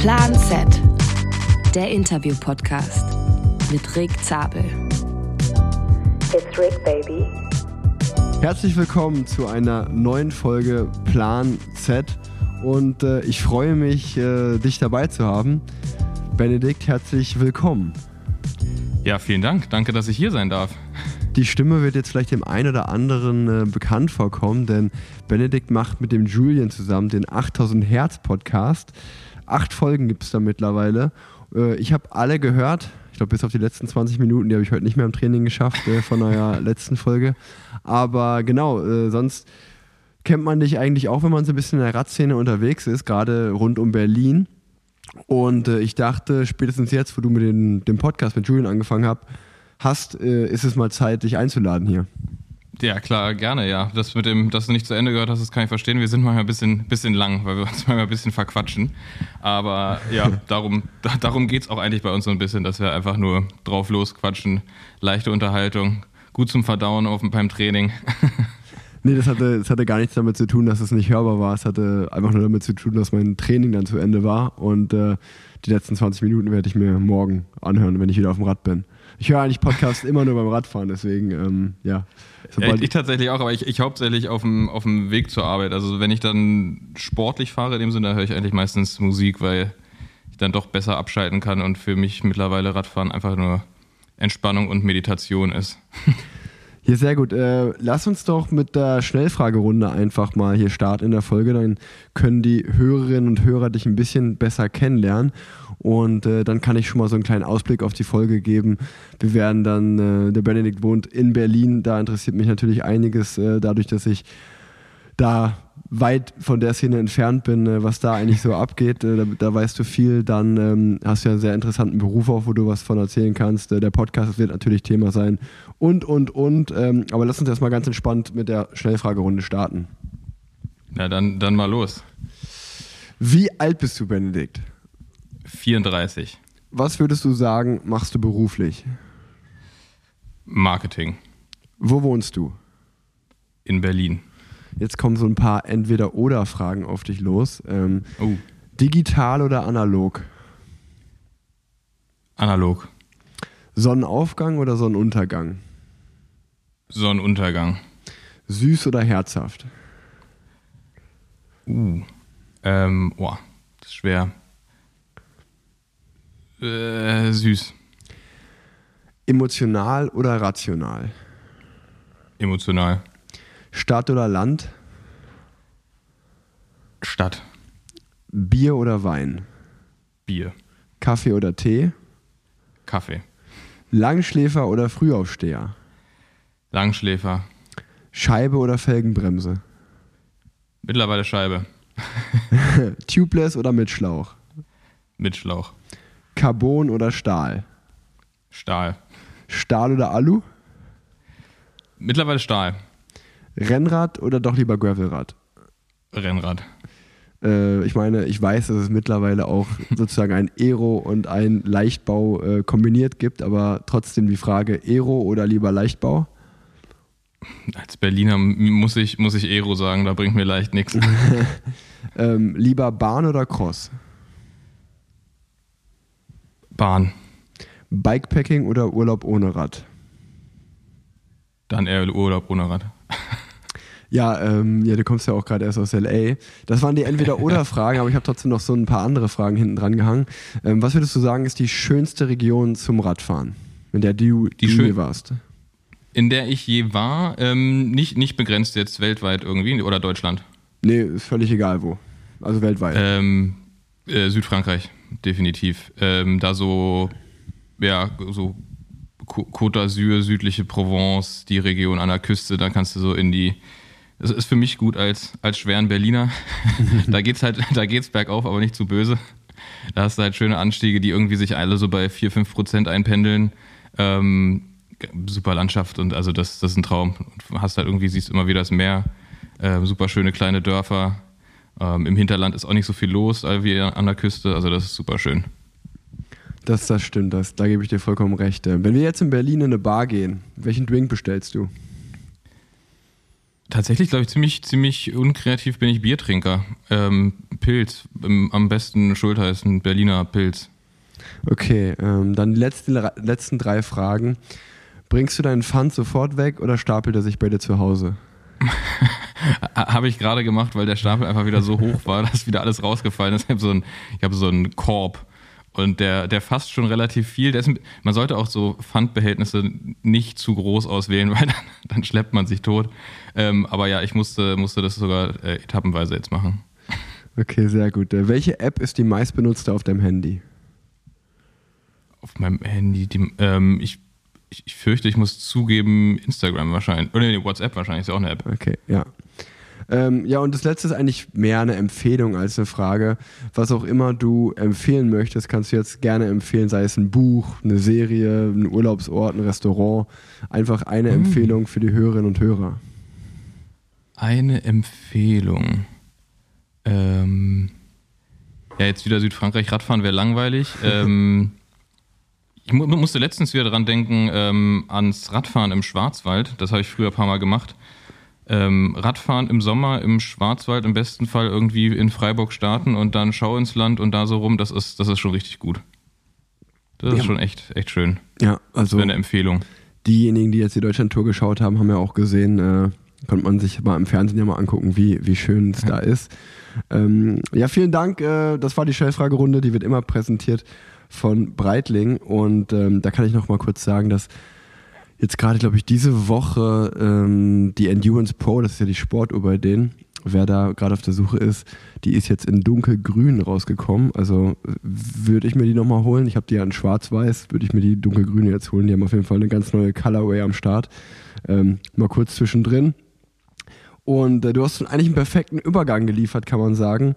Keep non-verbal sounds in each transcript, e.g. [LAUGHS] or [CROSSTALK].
Plan Z, der Interview-Podcast mit Rick Zabel. It's Rick, baby. Herzlich willkommen zu einer neuen Folge Plan Z und äh, ich freue mich, äh, dich dabei zu haben. Benedikt, herzlich willkommen. Ja, vielen Dank. Danke, dass ich hier sein darf. Die Stimme wird jetzt vielleicht dem einen oder anderen äh, bekannt vorkommen, denn Benedikt macht mit dem Julian zusammen den 8000 Hertz Podcast. Acht Folgen gibt es da mittlerweile. Äh, ich habe alle gehört. Ich glaube, bis auf die letzten 20 Minuten, die habe ich heute nicht mehr im Training geschafft äh, von eurer [LAUGHS] letzten Folge. Aber genau, äh, sonst kennt man dich eigentlich auch, wenn man so ein bisschen in der Radszene unterwegs ist, gerade rund um Berlin. Und äh, ich dachte, spätestens jetzt, wo du mit den, dem Podcast mit Julian angefangen hast, hast, äh, ist es mal Zeit, dich einzuladen hier. Ja, klar, gerne, ja. Das mit dem, dass du nicht zu Ende gehört hast, das kann ich verstehen. Wir sind manchmal ein bisschen, bisschen lang, weil wir uns [LAUGHS] manchmal ein bisschen verquatschen. Aber ja, [LAUGHS] darum, da, darum geht es auch eigentlich bei uns so ein bisschen, dass wir einfach nur drauf losquatschen. Leichte Unterhaltung, gut zum Verdauen auf, beim Training. [LAUGHS] Nee, das hatte, das hatte gar nichts damit zu tun, dass es nicht hörbar war. Es hatte einfach nur damit zu tun, dass mein Training dann zu Ende war. Und äh, die letzten 20 Minuten werde ich mir morgen anhören, wenn ich wieder auf dem Rad bin. Ich höre eigentlich Podcasts immer nur beim Radfahren, deswegen, ähm, ja. ich, ich, tatsächlich auch, aber ich, ich hauptsächlich auf dem, auf dem Weg zur Arbeit. Also wenn ich dann sportlich fahre, in dem Sinne, höre ich eigentlich meistens Musik, weil ich dann doch besser abschalten kann und für mich mittlerweile Radfahren einfach nur Entspannung und Meditation ist. [LAUGHS] Ja, sehr gut. Äh, lass uns doch mit der Schnellfragerunde einfach mal hier starten in der Folge. Dann können die Hörerinnen und Hörer dich ein bisschen besser kennenlernen. Und äh, dann kann ich schon mal so einen kleinen Ausblick auf die Folge geben. Wir werden dann, äh, der Benedikt wohnt in Berlin. Da interessiert mich natürlich einiges, äh, dadurch, dass ich da weit von der Szene entfernt bin, äh, was da eigentlich so abgeht. Äh, da, da, weißt du viel. Dann ähm, hast du ja einen sehr interessanten Beruf auch, wo du was von erzählen kannst. Äh, der Podcast wird natürlich Thema sein. Und, und, und. Ähm, aber lass uns erstmal ganz entspannt mit der Schnellfragerunde starten. Na, dann, dann mal los. Wie alt bist du, Benedikt? 34. Was würdest du sagen, machst du beruflich? Marketing. Wo wohnst du? In Berlin. Jetzt kommen so ein paar Entweder-Oder-Fragen auf dich los. Ähm, oh. Digital oder analog? Analog. Sonnenaufgang oder Sonnenuntergang? Sonnenuntergang. Süß oder herzhaft? Uh. Ähm, boah, das ist schwer. Äh, süß. Emotional oder rational? Emotional. Stadt oder Land? Stadt. Bier oder Wein? Bier. Kaffee oder Tee? Kaffee. Langschläfer oder Frühaufsteher? Langschläfer. Scheibe oder Felgenbremse? Mittlerweile Scheibe. [LAUGHS] Tubeless oder mit Schlauch? Mit Schlauch. Carbon oder Stahl? Stahl. Stahl oder Alu? Mittlerweile Stahl. Rennrad oder doch lieber Gravelrad? Rennrad. Äh, ich meine, ich weiß, dass es mittlerweile auch [LAUGHS] sozusagen ein Aero und ein Leichtbau äh, kombiniert gibt, aber trotzdem die Frage, Aero oder lieber Leichtbau? Als Berliner muss ich, muss ich Aero sagen, da bringt mir leicht nichts. [LAUGHS] ähm, lieber Bahn oder Cross? Bahn. Bikepacking oder Urlaub ohne Rad? Dann eher Urlaub ohne Rad. [LAUGHS] Ja, ähm, ja, du kommst ja auch gerade erst aus LA. Das waren die Entweder-Oder-Fragen, aber ich habe trotzdem noch so ein paar andere Fragen hinten dran gehangen. Ähm, was würdest du sagen, ist die schönste Region zum Radfahren, in der du, die du je warst? In der ich je war, ähm, nicht, nicht begrenzt jetzt weltweit irgendwie oder Deutschland? Nee, ist völlig egal wo. Also weltweit. Ähm, äh, Südfrankreich, definitiv. Ähm, da so, ja, so Côte d'Azur, südliche Provence, die Region an der Küste, da kannst du so in die das ist für mich gut als, als schweren Berliner. [LAUGHS] da geht's halt, da geht's bergauf, aber nicht zu böse. Da hast du halt schöne Anstiege, die irgendwie sich alle so bei 4, 5 Prozent einpendeln. Ähm, super Landschaft und also das, das ist ein Traum. Und hast halt irgendwie, siehst immer wieder das Meer, äh, super schöne kleine Dörfer. Ähm, Im Hinterland ist auch nicht so viel los wie an der Küste, also das ist super schön. Das, das stimmt, das, da gebe ich dir vollkommen recht. Äh, wenn wir jetzt in Berlin in eine Bar gehen, welchen Drink bestellst du? Tatsächlich, glaube ich, ziemlich, ziemlich unkreativ bin ich Biertrinker. Ähm, Pilz. Im, am besten Schultheiß, ein Berliner Pilz. Okay, ähm, dann die letzten, letzten drei Fragen. Bringst du deinen Pfand sofort weg oder stapelt er sich bei dir zu Hause? [LAUGHS] Habe ich gerade gemacht, weil der Stapel einfach wieder so hoch war, [LAUGHS] dass wieder alles rausgefallen ist. Ich habe so einen hab so einen Korb und der, der fasst schon relativ viel. Ist, man sollte auch so Pfandbehältnisse nicht zu groß auswählen, [LAUGHS] weil dann, dann schleppt man sich tot. Ähm, aber ja, ich musste, musste das sogar äh, etappenweise jetzt machen. Okay, sehr gut. Äh, welche App ist die meistbenutzte auf deinem Handy? Auf meinem Handy, die, ähm, ich, ich, ich, fürchte, ich muss zugeben, Instagram wahrscheinlich. Oder nee, WhatsApp wahrscheinlich ist ja auch eine App. Okay, ja. Ähm, ja, und das letzte ist eigentlich mehr eine Empfehlung als eine Frage. Was auch immer du empfehlen möchtest, kannst du jetzt gerne empfehlen, sei es ein Buch, eine Serie, ein Urlaubsort, ein Restaurant. Einfach eine mhm. Empfehlung für die Hörerinnen und Hörer. Eine Empfehlung. Ähm, ja, jetzt wieder Südfrankreich Radfahren wäre langweilig. [LAUGHS] ähm, ich mu musste letztens wieder dran denken, ähm, ans Radfahren im Schwarzwald. Das habe ich früher ein paar Mal gemacht ähm, Radfahren im Sommer im Schwarzwald im besten Fall irgendwie in Freiburg starten und dann Schau ins Land und da so rum, das ist, das ist schon richtig gut. Das ja. ist schon echt, echt schön. Ja, also. Das eine Empfehlung. Diejenigen, die jetzt die Deutschland-Tour geschaut haben, haben ja auch gesehen, äh, konnte man sich mal im Fernsehen ja mal angucken, wie, wie schön es ja. da ist. Ähm, ja, vielen Dank. Äh, das war die Stellfragerunde, die wird immer präsentiert von Breitling und ähm, da kann ich noch mal kurz sagen, dass jetzt gerade, glaube ich, diese Woche ähm, die Endurance Pro, das ist ja die Sportuhr bei denen, wer da gerade auf der Suche ist, die ist jetzt in dunkelgrün rausgekommen. Also würde ich mir die nochmal holen. Ich habe die ja in schwarz-weiß, würde ich mir die dunkelgrüne jetzt holen. Die haben auf jeden Fall eine ganz neue Colorway am Start. Ähm, mal kurz zwischendrin. Und äh, du hast eigentlich einen perfekten Übergang geliefert, kann man sagen,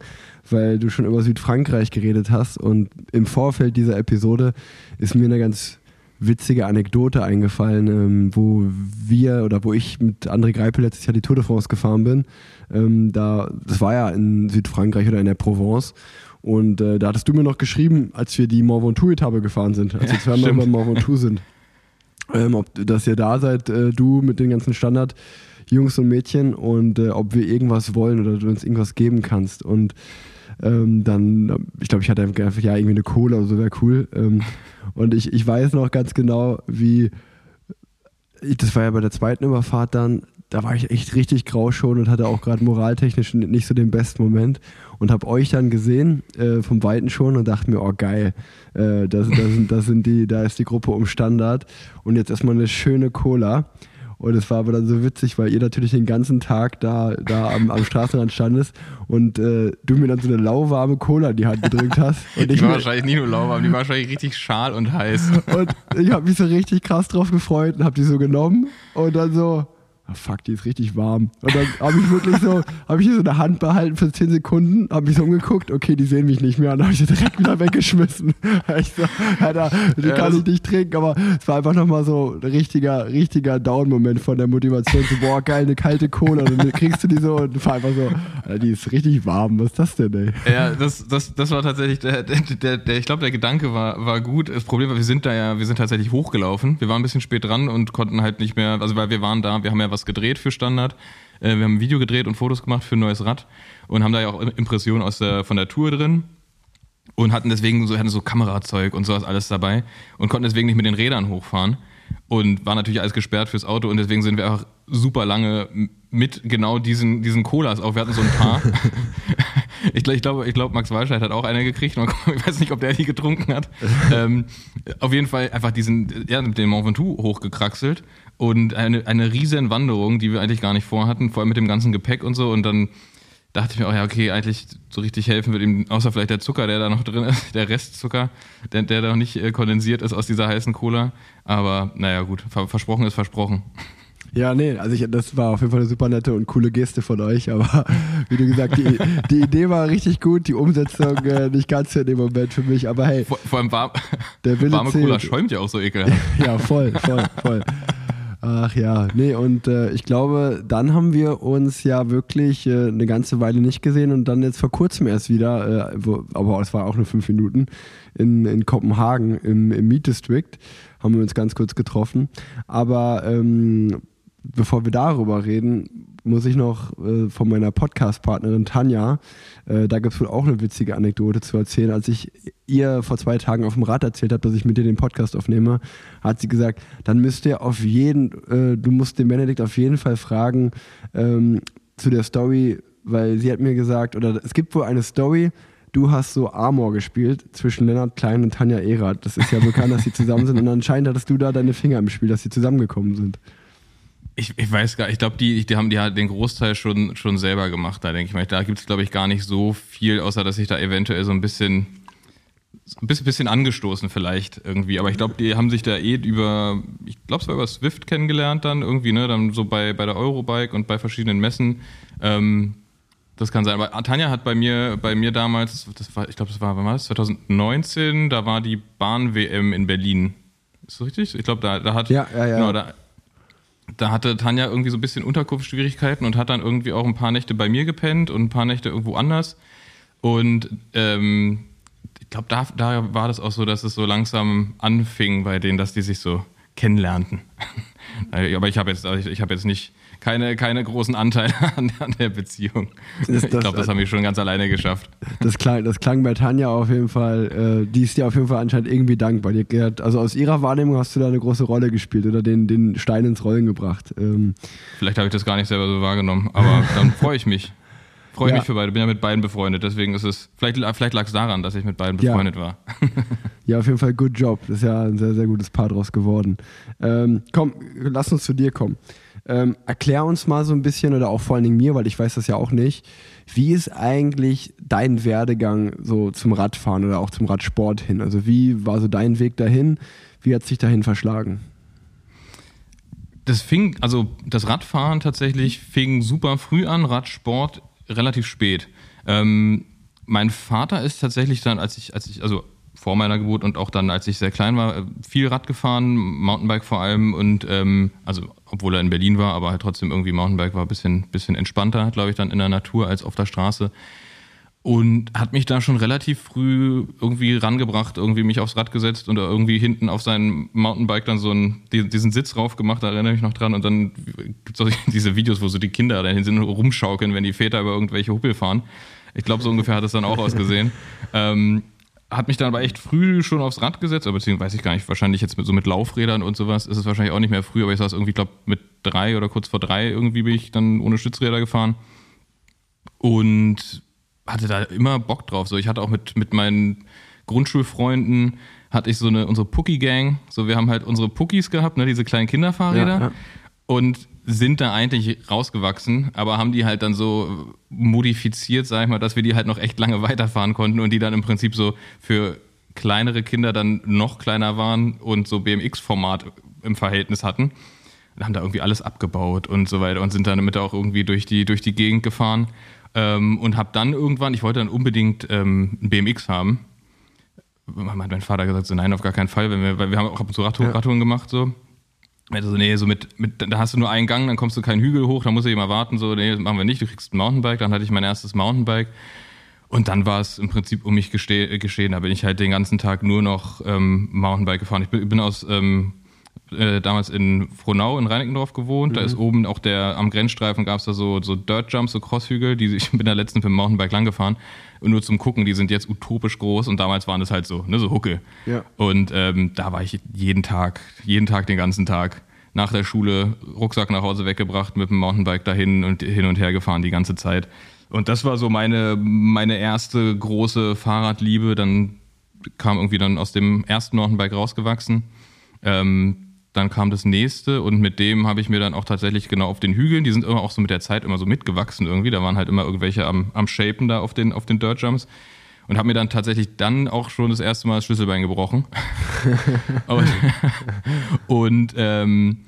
weil du schon über Südfrankreich geredet hast. Und im Vorfeld dieser Episode ist mir eine ganz witzige Anekdote eingefallen, ähm, wo wir oder wo ich mit André Greipel letztes Jahr die Tour de France gefahren bin. Ähm, da, das war ja in Südfrankreich oder in der Provence. Und äh, da hattest du mir noch geschrieben, als wir die Mont Ventoux-Etappe gefahren sind, als wir zweimal über Mont Ventoux sind. Ähm, ob, dass ihr da seid, äh, du mit den ganzen Standard. Jungs und Mädchen und äh, ob wir irgendwas wollen oder du uns irgendwas geben kannst. Und ähm, dann, ich glaube, ich hatte einfach, ja, irgendwie eine Cola oder so wäre cool. Ähm, [LAUGHS] und ich, ich weiß noch ganz genau, wie, das war ja bei der zweiten Überfahrt dann, da war ich echt richtig grau schon und hatte auch gerade moraltechnisch nicht so den besten Moment und habe euch dann gesehen äh, vom Weiten schon und dachte mir, oh geil, äh, das, das, das sind die, da ist die Gruppe um Standard und jetzt erstmal eine schöne Cola. Und es war aber dann so witzig, weil ihr natürlich den ganzen Tag da, da am, am Straßenrand standest und äh, du mir dann so eine lauwarme Cola in die Hand gedrückt hast. [LAUGHS] Und die war wahrscheinlich nicht nur lauwarm, die war wahrscheinlich richtig schal und heiß. [LAUGHS] Und ich habe mich so richtig krass drauf gefreut und habe die so genommen und dann so, oh fuck, die ist richtig warm. Und dann habe ich wirklich so, [LAUGHS] habe ich hier so eine Hand behalten für 10 Sekunden, habe mich so umgeguckt, okay, die sehen mich nicht mehr und dann habe ich sie direkt wieder weggeschmissen. [LAUGHS] ich so, Alter, die ja, kann ich nicht trinken, aber es war einfach nochmal so ein richtiger, richtiger Down-Moment von der Motivation, so, boah, geil, eine kalte Cola und dann kriegst du die so und war einfach so, Alter, die ist richtig warm, was ist das denn, ey? Ja, das, das, das war tatsächlich, der, der, der, der ich glaube, der Gedanke war, war gut. Das Problem war, wir sind da ja, wir sind tatsächlich hochgelaufen. Wir waren ein bisschen spät dran und konnten halt nicht mehr, also weil wir waren da, wir haben ja was gedreht für Standard. Äh, wir haben ein Video gedreht und Fotos gemacht für ein neues Rad und haben da ja auch Impressionen aus der, von der Tour drin und hatten deswegen so, hatten so Kamerazeug und sowas alles dabei und konnten deswegen nicht mit den Rädern hochfahren und war natürlich alles gesperrt fürs Auto und deswegen sind wir einfach super lange mit genau diesen, diesen Colas auch. Wir hatten so ein paar. [LAUGHS] [LAUGHS] ich glaube, ich glaube, ich glaub, Max Walscheid hat auch eine gekriegt. [LAUGHS] Ich weiß nicht, ob der die getrunken hat. [LAUGHS] ähm, auf jeden Fall einfach diesen, ja, mit dem Mont Ventoux hochgekraxelt und eine, eine riesen Wanderung, die wir eigentlich gar nicht vorhatten, vor allem mit dem ganzen Gepäck und so. Und dann dachte ich mir auch, ja, okay, eigentlich so richtig helfen wird ihm, außer vielleicht der Zucker, der da noch drin ist, der Restzucker, der, der da noch nicht äh, kondensiert ist aus dieser heißen Cola. Aber naja, gut, versprochen ist versprochen. Ja, nee, also ich, das war auf jeden Fall eine super nette und coole Geste von euch, aber [LAUGHS] wie du gesagt, die, die Idee war richtig gut, die Umsetzung äh, nicht ganz in dem Moment für mich, aber hey. Vor, vor allem warm, der Wille warme zählt. Cola schäumt ja auch so ekelhaft. [LAUGHS] ja, voll, voll, voll. Ach ja, nee, und äh, ich glaube, dann haben wir uns ja wirklich äh, eine ganze Weile nicht gesehen und dann jetzt vor kurzem erst wieder, äh, wo, aber es war auch nur fünf Minuten, in, in Kopenhagen im, im Meet District haben wir uns ganz kurz getroffen. Aber ähm, bevor wir darüber reden, muss ich noch äh, von meiner Podcast-Partnerin Tanja, äh, da gibt es wohl auch eine witzige Anekdote zu erzählen. Als ich ihr vor zwei Tagen auf dem Rad erzählt habe, dass ich mit dir den Podcast aufnehme, hat sie gesagt, dann müsst ihr auf jeden, äh, du musst den Benedikt auf jeden Fall fragen ähm, zu der Story, weil sie hat mir gesagt, oder es gibt wohl eine Story, du hast so Amor gespielt zwischen Lennart Klein und Tanja Erath. Das ist ja bekannt, dass sie zusammen sind und anscheinend hattest du da deine Finger im Spiel, dass sie zusammengekommen sind. Ich, ich weiß gar nicht, ich glaube, die, die haben die halt den Großteil schon, schon selber gemacht, da denke ich mal. Da gibt es, glaube ich, gar nicht so viel, außer dass ich da eventuell so ein bisschen, ein bisschen, bisschen angestoßen vielleicht irgendwie. Aber ich glaube, die haben sich da eh über, ich glaube, es war über Swift kennengelernt dann irgendwie, ne? Dann so bei, bei der Eurobike und bei verschiedenen Messen. Ähm, das kann sein. Aber Tanja hat bei mir, bei mir damals, das war, ich glaube, das war, wann war das? 2019, da war die Bahn-WM in Berlin. Ist das richtig? Ich glaube, da, da hat. Ja, ja, ja. Genau, da, da hatte Tanja irgendwie so ein bisschen Unterkunftsschwierigkeiten und hat dann irgendwie auch ein paar Nächte bei mir gepennt und ein paar Nächte irgendwo anders. Und ähm, ich glaube, da, da war das auch so, dass es so langsam anfing bei denen, dass die sich so kennenlernten. [LAUGHS] Aber ich habe jetzt, ich, ich habe jetzt nicht keine, keine großen Anteile [LAUGHS] an, an der Beziehung. Das, ich glaube, das haben wir schon ganz alleine geschafft. Das klang, das klang bei Tanja auf jeden Fall, äh, die ist dir auf jeden Fall anscheinend irgendwie dankbar. Also aus ihrer Wahrnehmung hast du da eine große Rolle gespielt oder den, den Stein ins Rollen gebracht. Ähm. Vielleicht habe ich das gar nicht selber so wahrgenommen, aber [LAUGHS] dann freue ich mich. Freue ja. mich für beide. Bin ja mit beiden befreundet. Deswegen ist es, vielleicht, vielleicht lag es daran, dass ich mit beiden befreundet ja. war. [LAUGHS] ja, auf jeden Fall good job. Das ist ja ein sehr, sehr gutes Paar draus geworden. Ähm, komm, lass uns zu dir kommen. Ähm, erklär uns mal so ein bisschen oder auch vor allen Dingen mir, weil ich weiß das ja auch nicht. Wie ist eigentlich dein Werdegang so zum Radfahren oder auch zum Radsport hin? Also wie war so dein Weg dahin? Wie hat sich dahin verschlagen? Das fing, also das Radfahren tatsächlich fing super früh an, Radsport relativ spät. Ähm, mein Vater ist tatsächlich dann, als ich, als ich, also vor meiner Geburt und auch dann, als ich sehr klein war, viel Rad gefahren, Mountainbike vor allem und ähm, also obwohl er in Berlin war, aber halt trotzdem irgendwie Mountainbike war ein bisschen, bisschen entspannter, glaube ich, dann in der Natur als auf der Straße. Und hat mich da schon relativ früh irgendwie rangebracht, irgendwie mich aufs Rad gesetzt und irgendwie hinten auf sein Mountainbike dann so einen, diesen Sitz drauf gemacht, da erinnere ich mich noch dran. Und dann gibt es auch [LAUGHS] diese Videos, wo so die Kinder dahin sind und rumschaukeln, wenn die Väter über irgendwelche Huppel fahren. Ich glaube, so ungefähr hat es dann auch ausgesehen. [LAUGHS] Ähm, hat mich dann aber echt früh schon aufs Rad gesetzt, aber beziehungsweise weiß ich gar nicht, wahrscheinlich jetzt mit, so mit Laufrädern und sowas ist es wahrscheinlich auch nicht mehr früh, aber ich saß irgendwie, glaube mit drei oder kurz vor drei irgendwie bin ich dann ohne Stützräder gefahren und hatte da immer Bock drauf. So, ich hatte auch mit, mit meinen Grundschulfreunden hatte ich so eine, unsere Pucki-Gang, so wir haben halt unsere Puckis gehabt, ne, diese kleinen Kinderfahrräder ja, ja. und sind da eigentlich rausgewachsen, aber haben die halt dann so modifiziert, sag ich mal, dass wir die halt noch echt lange [LAUGHS] weiterfahren konnten und die dann im Prinzip so für kleinere Kinder dann noch kleiner waren und so BMX-Format im Verhältnis hatten. Und haben da irgendwie alles abgebaut und so weiter und sind dann damit auch irgendwie durch die, durch die Gegend gefahren. Ähm, und habe dann irgendwann, ich wollte dann unbedingt ähm, ein BMX haben. Hat mein Vater gesagt, so nein, auf gar keinen Fall, wenn wir, weil wir haben auch ab und zu Radtouren ja. gemacht so. Also, nee, so mit, mit, da hast du nur einen Gang, dann kommst du keinen Hügel hoch, dann musst du immer warten, so, nee, machen wir nicht, du kriegst ein Mountainbike, dann hatte ich mein erstes Mountainbike. Und dann war es im Prinzip um mich geschehen. Da bin ich halt den ganzen Tag nur noch ähm, Mountainbike gefahren. Ich bin aus ähm, äh, damals in Frohnau in Reinickendorf gewohnt. Mhm. Da ist oben auch der, am Grenzstreifen gab es da so, so Dirt Jumps, so Crosshügel, die ich bin da letztens [LAUGHS] mit dem Mountainbike lang gefahren. Und nur zum Gucken, die sind jetzt utopisch groß und damals waren das halt so, ne, so Hucke. Ja. Und ähm, da war ich jeden Tag, jeden Tag, den ganzen Tag nach der Schule Rucksack nach Hause weggebracht, mit dem Mountainbike dahin und hin und her gefahren die ganze Zeit. Und das war so meine, meine erste große Fahrradliebe. Dann kam irgendwie dann aus dem ersten Mountainbike rausgewachsen. Ähm, dann kam das nächste und mit dem habe ich mir dann auch tatsächlich genau auf den Hügeln, die sind immer auch so mit der Zeit immer so mitgewachsen irgendwie, da waren halt immer irgendwelche am, am Shapen da auf den, auf den Dirt Jumps und habe mir dann tatsächlich dann auch schon das erste Mal das Schlüsselbein gebrochen. [LAUGHS] [LAUGHS] und, und ähm,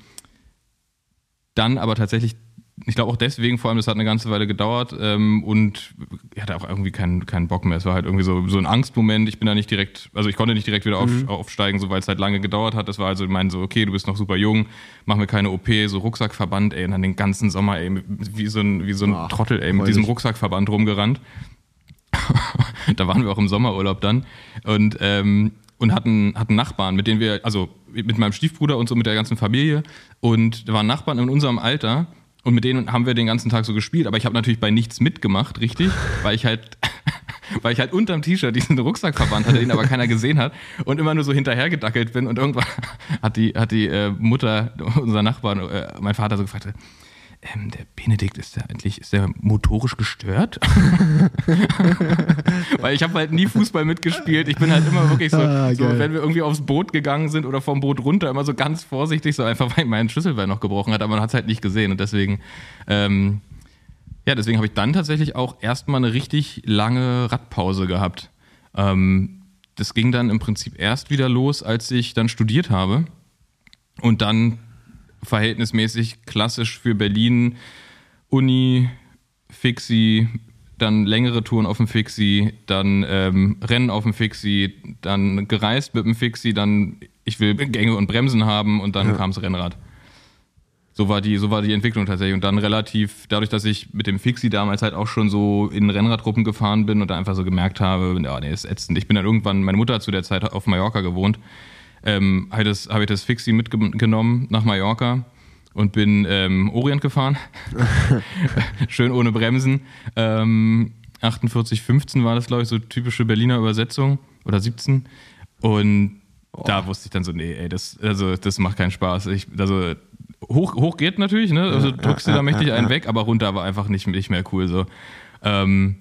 dann aber tatsächlich ich glaube auch deswegen, vor allem, das hat eine ganze Weile gedauert ähm, und ich hatte auch irgendwie keinen, keinen Bock mehr. Es war halt irgendwie so, so ein Angstmoment. Ich bin da nicht direkt, also ich konnte nicht direkt wieder auf, mhm. aufsteigen, so weil es halt lange gedauert hat. Das war also, ich meine so, okay, du bist noch super jung, mach mir keine OP, so Rucksackverband, ey, und dann den ganzen Sommer, ey, wie so ein, wie so ein Ach, Trottel, ey, mit diesem Rucksackverband rumgerannt. [LAUGHS] da waren wir auch im Sommerurlaub dann und, ähm, und hatten, hatten Nachbarn, mit denen wir, also mit meinem Stiefbruder und so mit der ganzen Familie und da waren Nachbarn in unserem Alter Und mit denen haben wir den ganzen Tag so gespielt, aber ich habe natürlich bei nichts mitgemacht, richtig, weil ich halt [LAUGHS] weil ich halt unterm T-Shirt diesen Rucksackverband hatte, den aber keiner gesehen hat und immer nur so hinterhergedackelt bin. Und irgendwann [LAUGHS] hat die, hat die äh, Mutter, unser Nachbar, äh, mein Vater so gefragt, ähm, der Benedikt, ist der eigentlich, ist der motorisch gestört? [LAUGHS] Weil ich habe halt nie Fußball mitgespielt. Ich bin halt immer wirklich so, ah, so, wenn wir irgendwie aufs Boot gegangen sind oder vom Boot runter, immer so ganz vorsichtig, so einfach, weil mein Schlüsselbein noch gebrochen hat, aber man hat es halt nicht gesehen. Und deswegen, ähm, ja, deswegen habe ich dann tatsächlich auch erstmal eine richtig lange Radpause gehabt. Ähm, das ging dann im Prinzip erst wieder los, als ich dann studiert habe. Und dann verhältnismäßig klassisch für Berlin Uni, Fixie, dann längere Touren auf dem Fixie, dann ähm, Rennen auf dem Fixie, dann gereist mit dem Fixie, dann ich will Gänge und Bremsen haben und dann ja. kam das Rennrad so war die, so war die Entwicklung tatsächlich. Und dann relativ, dadurch, dass ich mit dem Fixie damals halt auch schon so in Rennradgruppen gefahren bin und da einfach so gemerkt habe, ja, nee, ist ätzend. Ich bin dann irgendwann, meine Mutter hat zu der Zeit auf Mallorca gewohnt, ähm, habe ich, das, hab ich das Fixie mitgenommen nach Mallorca und bin ähm, Orient gefahren. [LAUGHS] Schön ohne Bremsen. Ähm, 48, 15 war das, glaube ich, so typische Berliner Übersetzung oder 17. Und oh. da wusste ich dann so, nee, ey, das, also, das macht keinen Spaß. Ich, also, hoch, hoch geht natürlich, ne? Also drückst du da mächtig einen weg, aber runter war einfach nicht, nicht mehr cool. So. Ähm,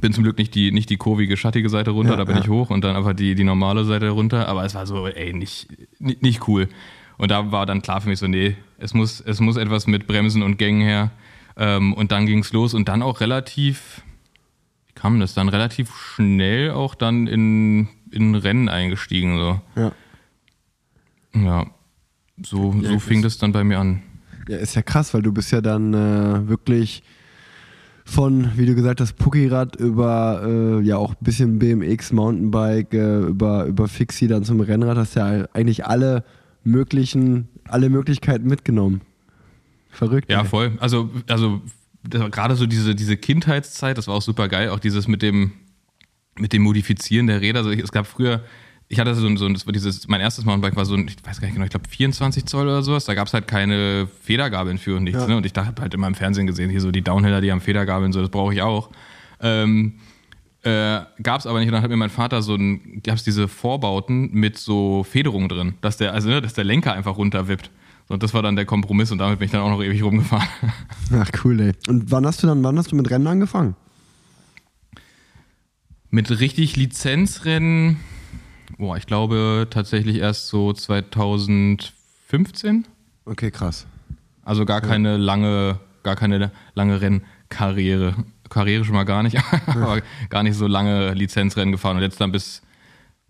bin zum Glück nicht die, nicht die kurvige, schattige Seite runter, ja, da bin ja. ich hoch und dann einfach die, die normale Seite runter. Aber es war so, ey, nicht, nicht, nicht, cool. Und da war dann klar für mich so, nee, es muss, es muss etwas mit Bremsen und Gängen her. Ähm, und dann ging es los und dann auch relativ, wie kam das dann? Relativ schnell auch dann in, in Rennen eingestiegen. So. Ja. Ja so, ja, so fing das dann bei mir an. Ja, ist ja krass, weil du bist ja dann äh, wirklich von, wie du gesagt hast, Puckyrad über äh, ja auch ein bisschen BMX, Mountainbike, äh, über, über Fixie dann zum Rennrad, hast ja eigentlich alle möglichen, alle Möglichkeiten mitgenommen. Verrückt. Ja, ey. voll. Also, also gerade so diese, diese Kindheitszeit, das war auch super geil, auch dieses mit dem, mit dem Modifizieren der Räder. Also es gab früher, ich hatte so ein, so ein das war dieses, mein erstes Mountainbike war so ein, ich weiß gar nicht genau, ich glaube 24 Zoll oder sowas. Da gab es halt keine Federgabeln für und nichts. Ja. Ne? Und ich dachte halt immer im Fernsehen gesehen, hier so die Downhiller, die haben Federgabeln, so, das brauche ich auch. Ähm, äh, gab es aber nicht. Und dann hat mir mein Vater so ein, gab es diese Vorbauten mit so Federungen drin, dass der, also, ne, dass der Lenker einfach runterwippt. Und das war dann der Kompromiss und damit bin ich dann auch noch ewig rumgefahren. [LAUGHS] Ach cool, ey. Und wann hast du dann, wann hast du mit Rennen angefangen? Mit richtig Lizenzrennen boah, ich glaube tatsächlich erst so 2015. Okay, krass. Also gar keine ja. lange, gar keine lange Rennkarriere. Karriere schon mal gar nicht, [LAUGHS] aber gar nicht so lange Lizenzrennen gefahren und jetzt dann bis,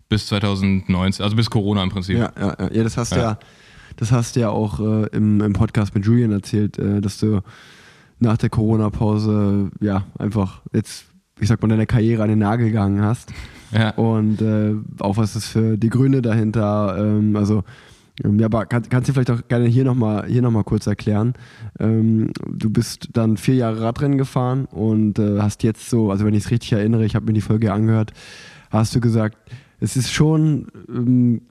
bis 2019, also bis Corona im Prinzip. Ja, ja, ja. das hast ja. ja, das hast du ja auch äh, im, im Podcast mit Julian erzählt, äh, dass du nach der Corona-Pause ja einfach jetzt, ich sag mal, deine Karriere an den Nagel gegangen hast ja. Und äh, auch was ist für die Gründe dahinter. Ähm, also ähm, ja, aber kann, kannst du vielleicht auch gerne hier nochmal noch kurz erklären. Ähm, du bist dann vier Jahre Radrennen gefahren und äh, hast jetzt so, also wenn ich es richtig erinnere, ich habe mir die Folge angehört, hast du gesagt, es ist schon ähm,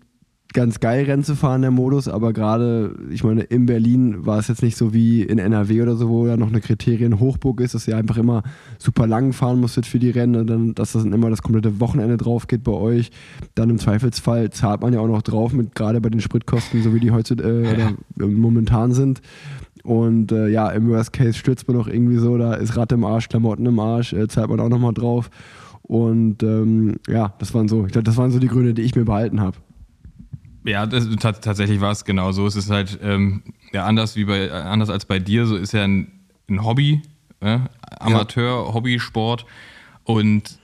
ganz geil, Rennen zu fahren, der Modus, aber gerade, ich meine, in Berlin war es jetzt nicht so wie in NRW oder so, wo da noch eine Kriterienhochburg ist, dass ihr einfach immer super lang fahren musstet für die Rennen, dann, dass das dann immer das komplette Wochenende drauf geht bei euch. Dann im Zweifelsfall zahlt man ja auch noch drauf, mit gerade bei den Spritkosten, so wie die heute äh, äh, momentan sind. Und äh, ja, im Worst Case stürzt man noch irgendwie so, da ist Rad im Arsch, Klamotten im Arsch, äh, zahlt man auch nochmal drauf. Und ähm, ja, das waren so, ich glaube, das waren so die Gründe, die ich mir behalten habe. Ja, das, tatsächlich war es genau so. Es ist halt ähm, ja, anders, wie bei, anders als bei dir, so ist ja ein, ein Hobby, äh? Amateur, Hobbysport. Und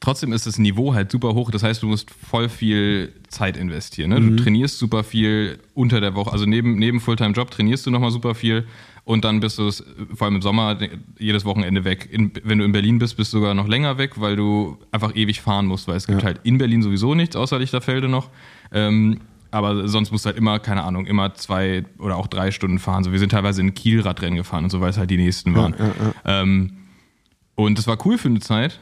trotzdem ist das Niveau halt super hoch. Das heißt, du musst voll viel Zeit investieren. Ne? Mhm. Du trainierst super viel unter der Woche. Also neben, neben Fulltime-Job trainierst du nochmal super viel. Und dann bist du es, vor allem im Sommer, jedes Wochenende weg. In, wenn du in Berlin bist, bist du sogar noch länger weg, weil du einfach ewig fahren musst, weil es gibt ja. halt in Berlin sowieso nichts, außer Lichterfelde noch. Ähm, aber sonst musst du halt immer, keine Ahnung, immer zwei oder auch drei Stunden fahren. So, wir sind teilweise in Kiel Radrennen gefahren und so, weil es halt die nächsten waren. Ja, ja, ähm, und das war cool für eine Zeit,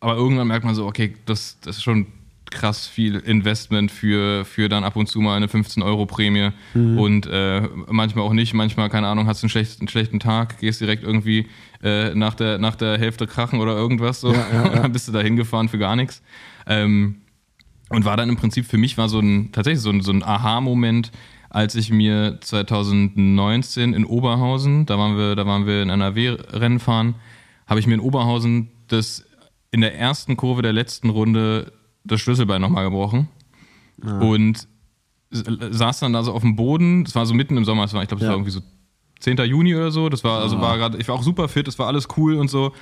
aber irgendwann merkt man so, okay, das, das ist schon krass viel Investment für, für dann ab und zu mal eine 15-Euro-Prämie Mhm. und äh, manchmal auch nicht. Manchmal, keine Ahnung, hast du einen schlechten, einen schlechten Tag, gehst direkt irgendwie äh, nach, der, nach der Hälfte krachen oder irgendwas so. Ja, ja, ja. [LAUGHS] dann bist du da hingefahren für gar nichts. Ähm, und war dann im Prinzip für mich war so ein tatsächlich so ein, so ein Aha-Moment, als ich mir 2019 in Oberhausen, da waren wir, da waren wir in NRW-Rennen fahren, habe ich mir in Oberhausen das in der ersten Kurve der letzten Runde das Schlüsselbein nochmal gebrochen. Und s- saß dann da so auf dem Boden, das war so mitten im Sommer, das war, ich glaube, das Ja. war irgendwie so 10. Juni oder so. Das war, also war gerade, ich war auch super fit, es war alles cool und so.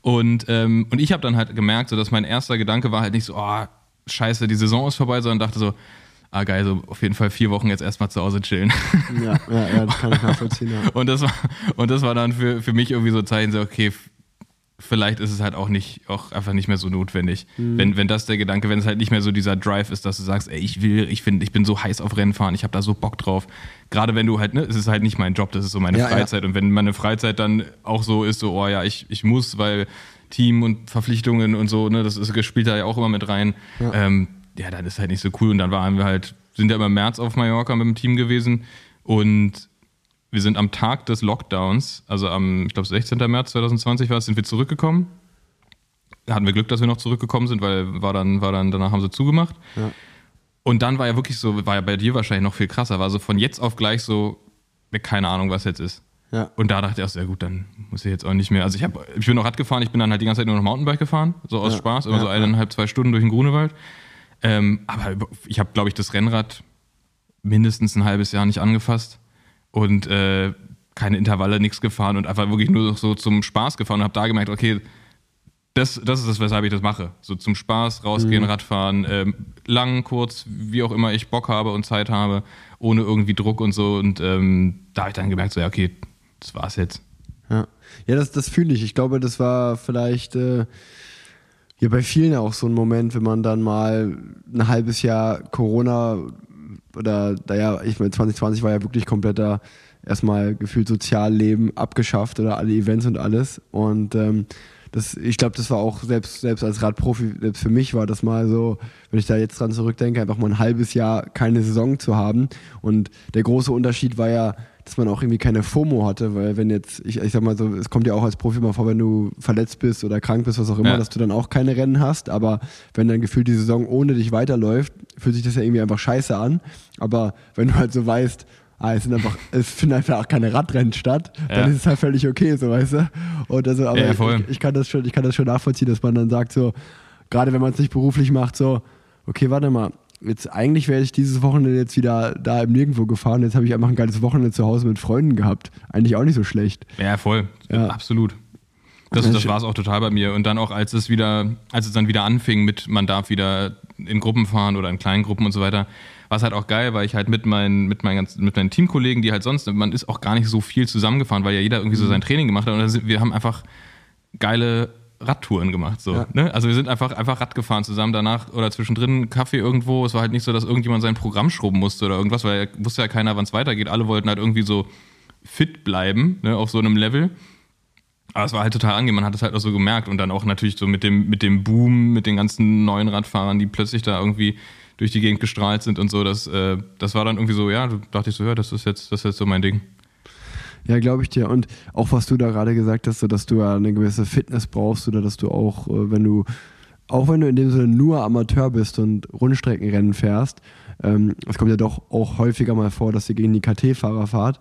Und, ähm, und ich habe dann halt gemerkt, so, dass mein erster Gedanke war halt nicht so, oh, scheiße, die Saison ist vorbei, sondern dachte so, ah geil, so auf jeden Fall vier Wochen jetzt erstmal zu Hause chillen. Ja, ja, ja, das kann ich nachvollziehen. Ja. Und das war, und das war dann für, für mich irgendwie so ein Zeichen, so, okay, vielleicht ist es halt auch nicht, auch einfach nicht mehr so notwendig. Wenn, wenn das der Gedanke, wenn es halt nicht mehr so dieser Drive ist, dass du sagst, ey, ich will, ich finde, ich bin so heiß auf Rennfahren, ich habe da so Bock drauf. Gerade wenn du halt, ne, es ist halt nicht mein Job, das ist so meine Ja, ja. Freizeit. Und wenn meine Freizeit dann auch so ist, so, oh ja, ich, ich muss, weil Team und Verpflichtungen und so, ne, das ist, spielt da ja auch immer mit rein. Ja. Ähm, ja, dann ist halt nicht so cool. Und dann waren wir halt, sind ja immer im März auf Mallorca mit dem Team gewesen und wir sind am Tag des Lockdowns, also am, ich glaube, 16. März 2020 war es, sind wir zurückgekommen. Da hatten wir Glück, dass wir noch zurückgekommen sind, weil war dann, war dann, danach haben sie zugemacht. Ja. Und dann war ja wirklich so, war ja bei dir wahrscheinlich noch viel krasser, war so von jetzt auf gleich so, keine Ahnung, was jetzt ist. Ja. Und da dachte ich auch, sehr gut, dann muss ich jetzt auch nicht mehr. Also ich, hab, ich bin noch Rad gefahren, ich bin dann halt die ganze Zeit nur noch Mountainbike gefahren, so aus Ja, Spaß, immer ja, so eineinhalb, zwei Stunden durch den Grunewald. Ähm, aber ich habe, glaube ich, das Rennrad mindestens ein halbes Jahr nicht angefasst und äh, keine Intervalle, nichts gefahren und einfach wirklich nur so zum Spaß gefahren und habe da gemerkt, okay, das, das ist das, weshalb ich das mache. So zum Spaß, rausgehen, Radfahren, ähm, lang, kurz, wie auch immer ich Bock habe und Zeit habe, ohne irgendwie Druck und so. Und ähm, da habe ich dann gemerkt, so, ja, okay, das war's jetzt. Ja, ja das, das fühle ich. Ich glaube, das war vielleicht äh, ja bei vielen auch so ein Moment, wenn man dann mal ein halbes Jahr Corona oder, naja, ich meine, 2020 war ja wirklich kompletter erstmal gefühlt Sozialleben abgeschafft oder alle Events und alles. Und ähm, das, ich glaube, das war auch selbst, selbst als Radprofi, selbst für mich war das mal so, wenn ich da jetzt dran zurückdenke, einfach mal ein halbes Jahr keine Saison zu haben. Und der große Unterschied war ja, dass man auch irgendwie keine FOMO hatte, weil wenn jetzt, ich, ich sag mal so, es kommt ja auch als Profi mal vor, wenn du verletzt bist oder krank bist, was auch immer, Ja. dass du dann auch keine Rennen hast, aber wenn dann gefühlt die Saison ohne dich weiterläuft, fühlt sich das ja irgendwie einfach scheiße an. Aber wenn du halt so weißt, ah, es sind einfach, [LAUGHS] es finden einfach auch keine Radrennen statt, Ja. dann ist es halt völlig okay, so weißt du. Und also, aber Ja, ich, ich kann das schon, ich kann das schon nachvollziehen, dass man dann sagt, so, gerade wenn man es nicht beruflich macht, so, okay, warte mal, jetzt eigentlich wäre ich dieses Wochenende jetzt wieder da im Nirgendwo gefahren, jetzt habe ich einfach ein geiles Wochenende zu Hause mit Freunden gehabt. Eigentlich auch nicht so schlecht. Ja, voll. Ja. Absolut. Das, Ja, das war es auch total bei mir. Und dann auch, als es wieder, als es dann wieder anfing mit, man darf wieder in Gruppen fahren oder in kleinen Gruppen und so weiter, war es halt auch geil, weil ich halt mit meinen, mit meinen ganzen, mit meinen Teamkollegen, die halt sonst, man ist auch gar nicht so viel zusammengefahren, weil ja jeder irgendwie so sein Training gemacht hat. Und wir haben einfach geile Radtouren gemacht. So, Ja. ne? Also wir sind einfach, einfach Rad gefahren zusammen danach oder zwischendrin Kaffee irgendwo. Es war halt nicht so, dass irgendjemand sein Programm schrubben musste oder irgendwas, weil wusste ja keiner, wann es weitergeht. Alle wollten halt irgendwie so fit bleiben, ne, auf so einem Level. Aber es war halt total angenehm, man hat es halt auch so gemerkt und dann auch natürlich so mit dem, mit dem Boom, mit den ganzen neuen Radfahrern, die plötzlich da irgendwie durch die Gegend gestrahlt sind und so, das, äh, das war dann irgendwie so, ja, da dachte ich so, ja, das ist jetzt, das ist jetzt so mein Ding. Ja, glaube ich dir. Und auch was du da gerade gesagt hast, so dass du ja eine gewisse Fitness brauchst oder dass du auch, äh, wenn du, auch wenn du in dem Sinne nur Amateur bist und Rundstreckenrennen fährst, ähm, es kommt ja doch auch häufiger mal vor, dass ihr gegen die KT-Fahrer fahrt.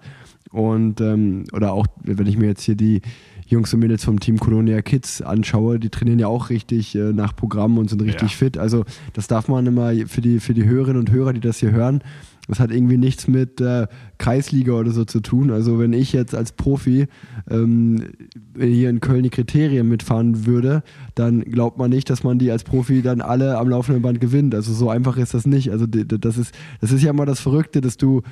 Und ähm, oder auch, wenn ich mir jetzt hier die Jungs und Mädels vom Team Colonia Kids anschaue, die trainieren ja auch richtig äh, nach Programm und sind richtig Ja. fit. Also das darf man immer für die, für die Hörerinnen und Hörer, die das hier hören, das hat irgendwie nichts mit äh, Kreisliga oder so zu tun. Also wenn ich jetzt als Profi ähm, hier in Köln die Kriterien mitfahren würde, dann glaubt man nicht, dass man die als Profi dann alle am laufenden Band gewinnt. Also so einfach ist das nicht. Also das ist, das ist ja immer das Verrückte, dass du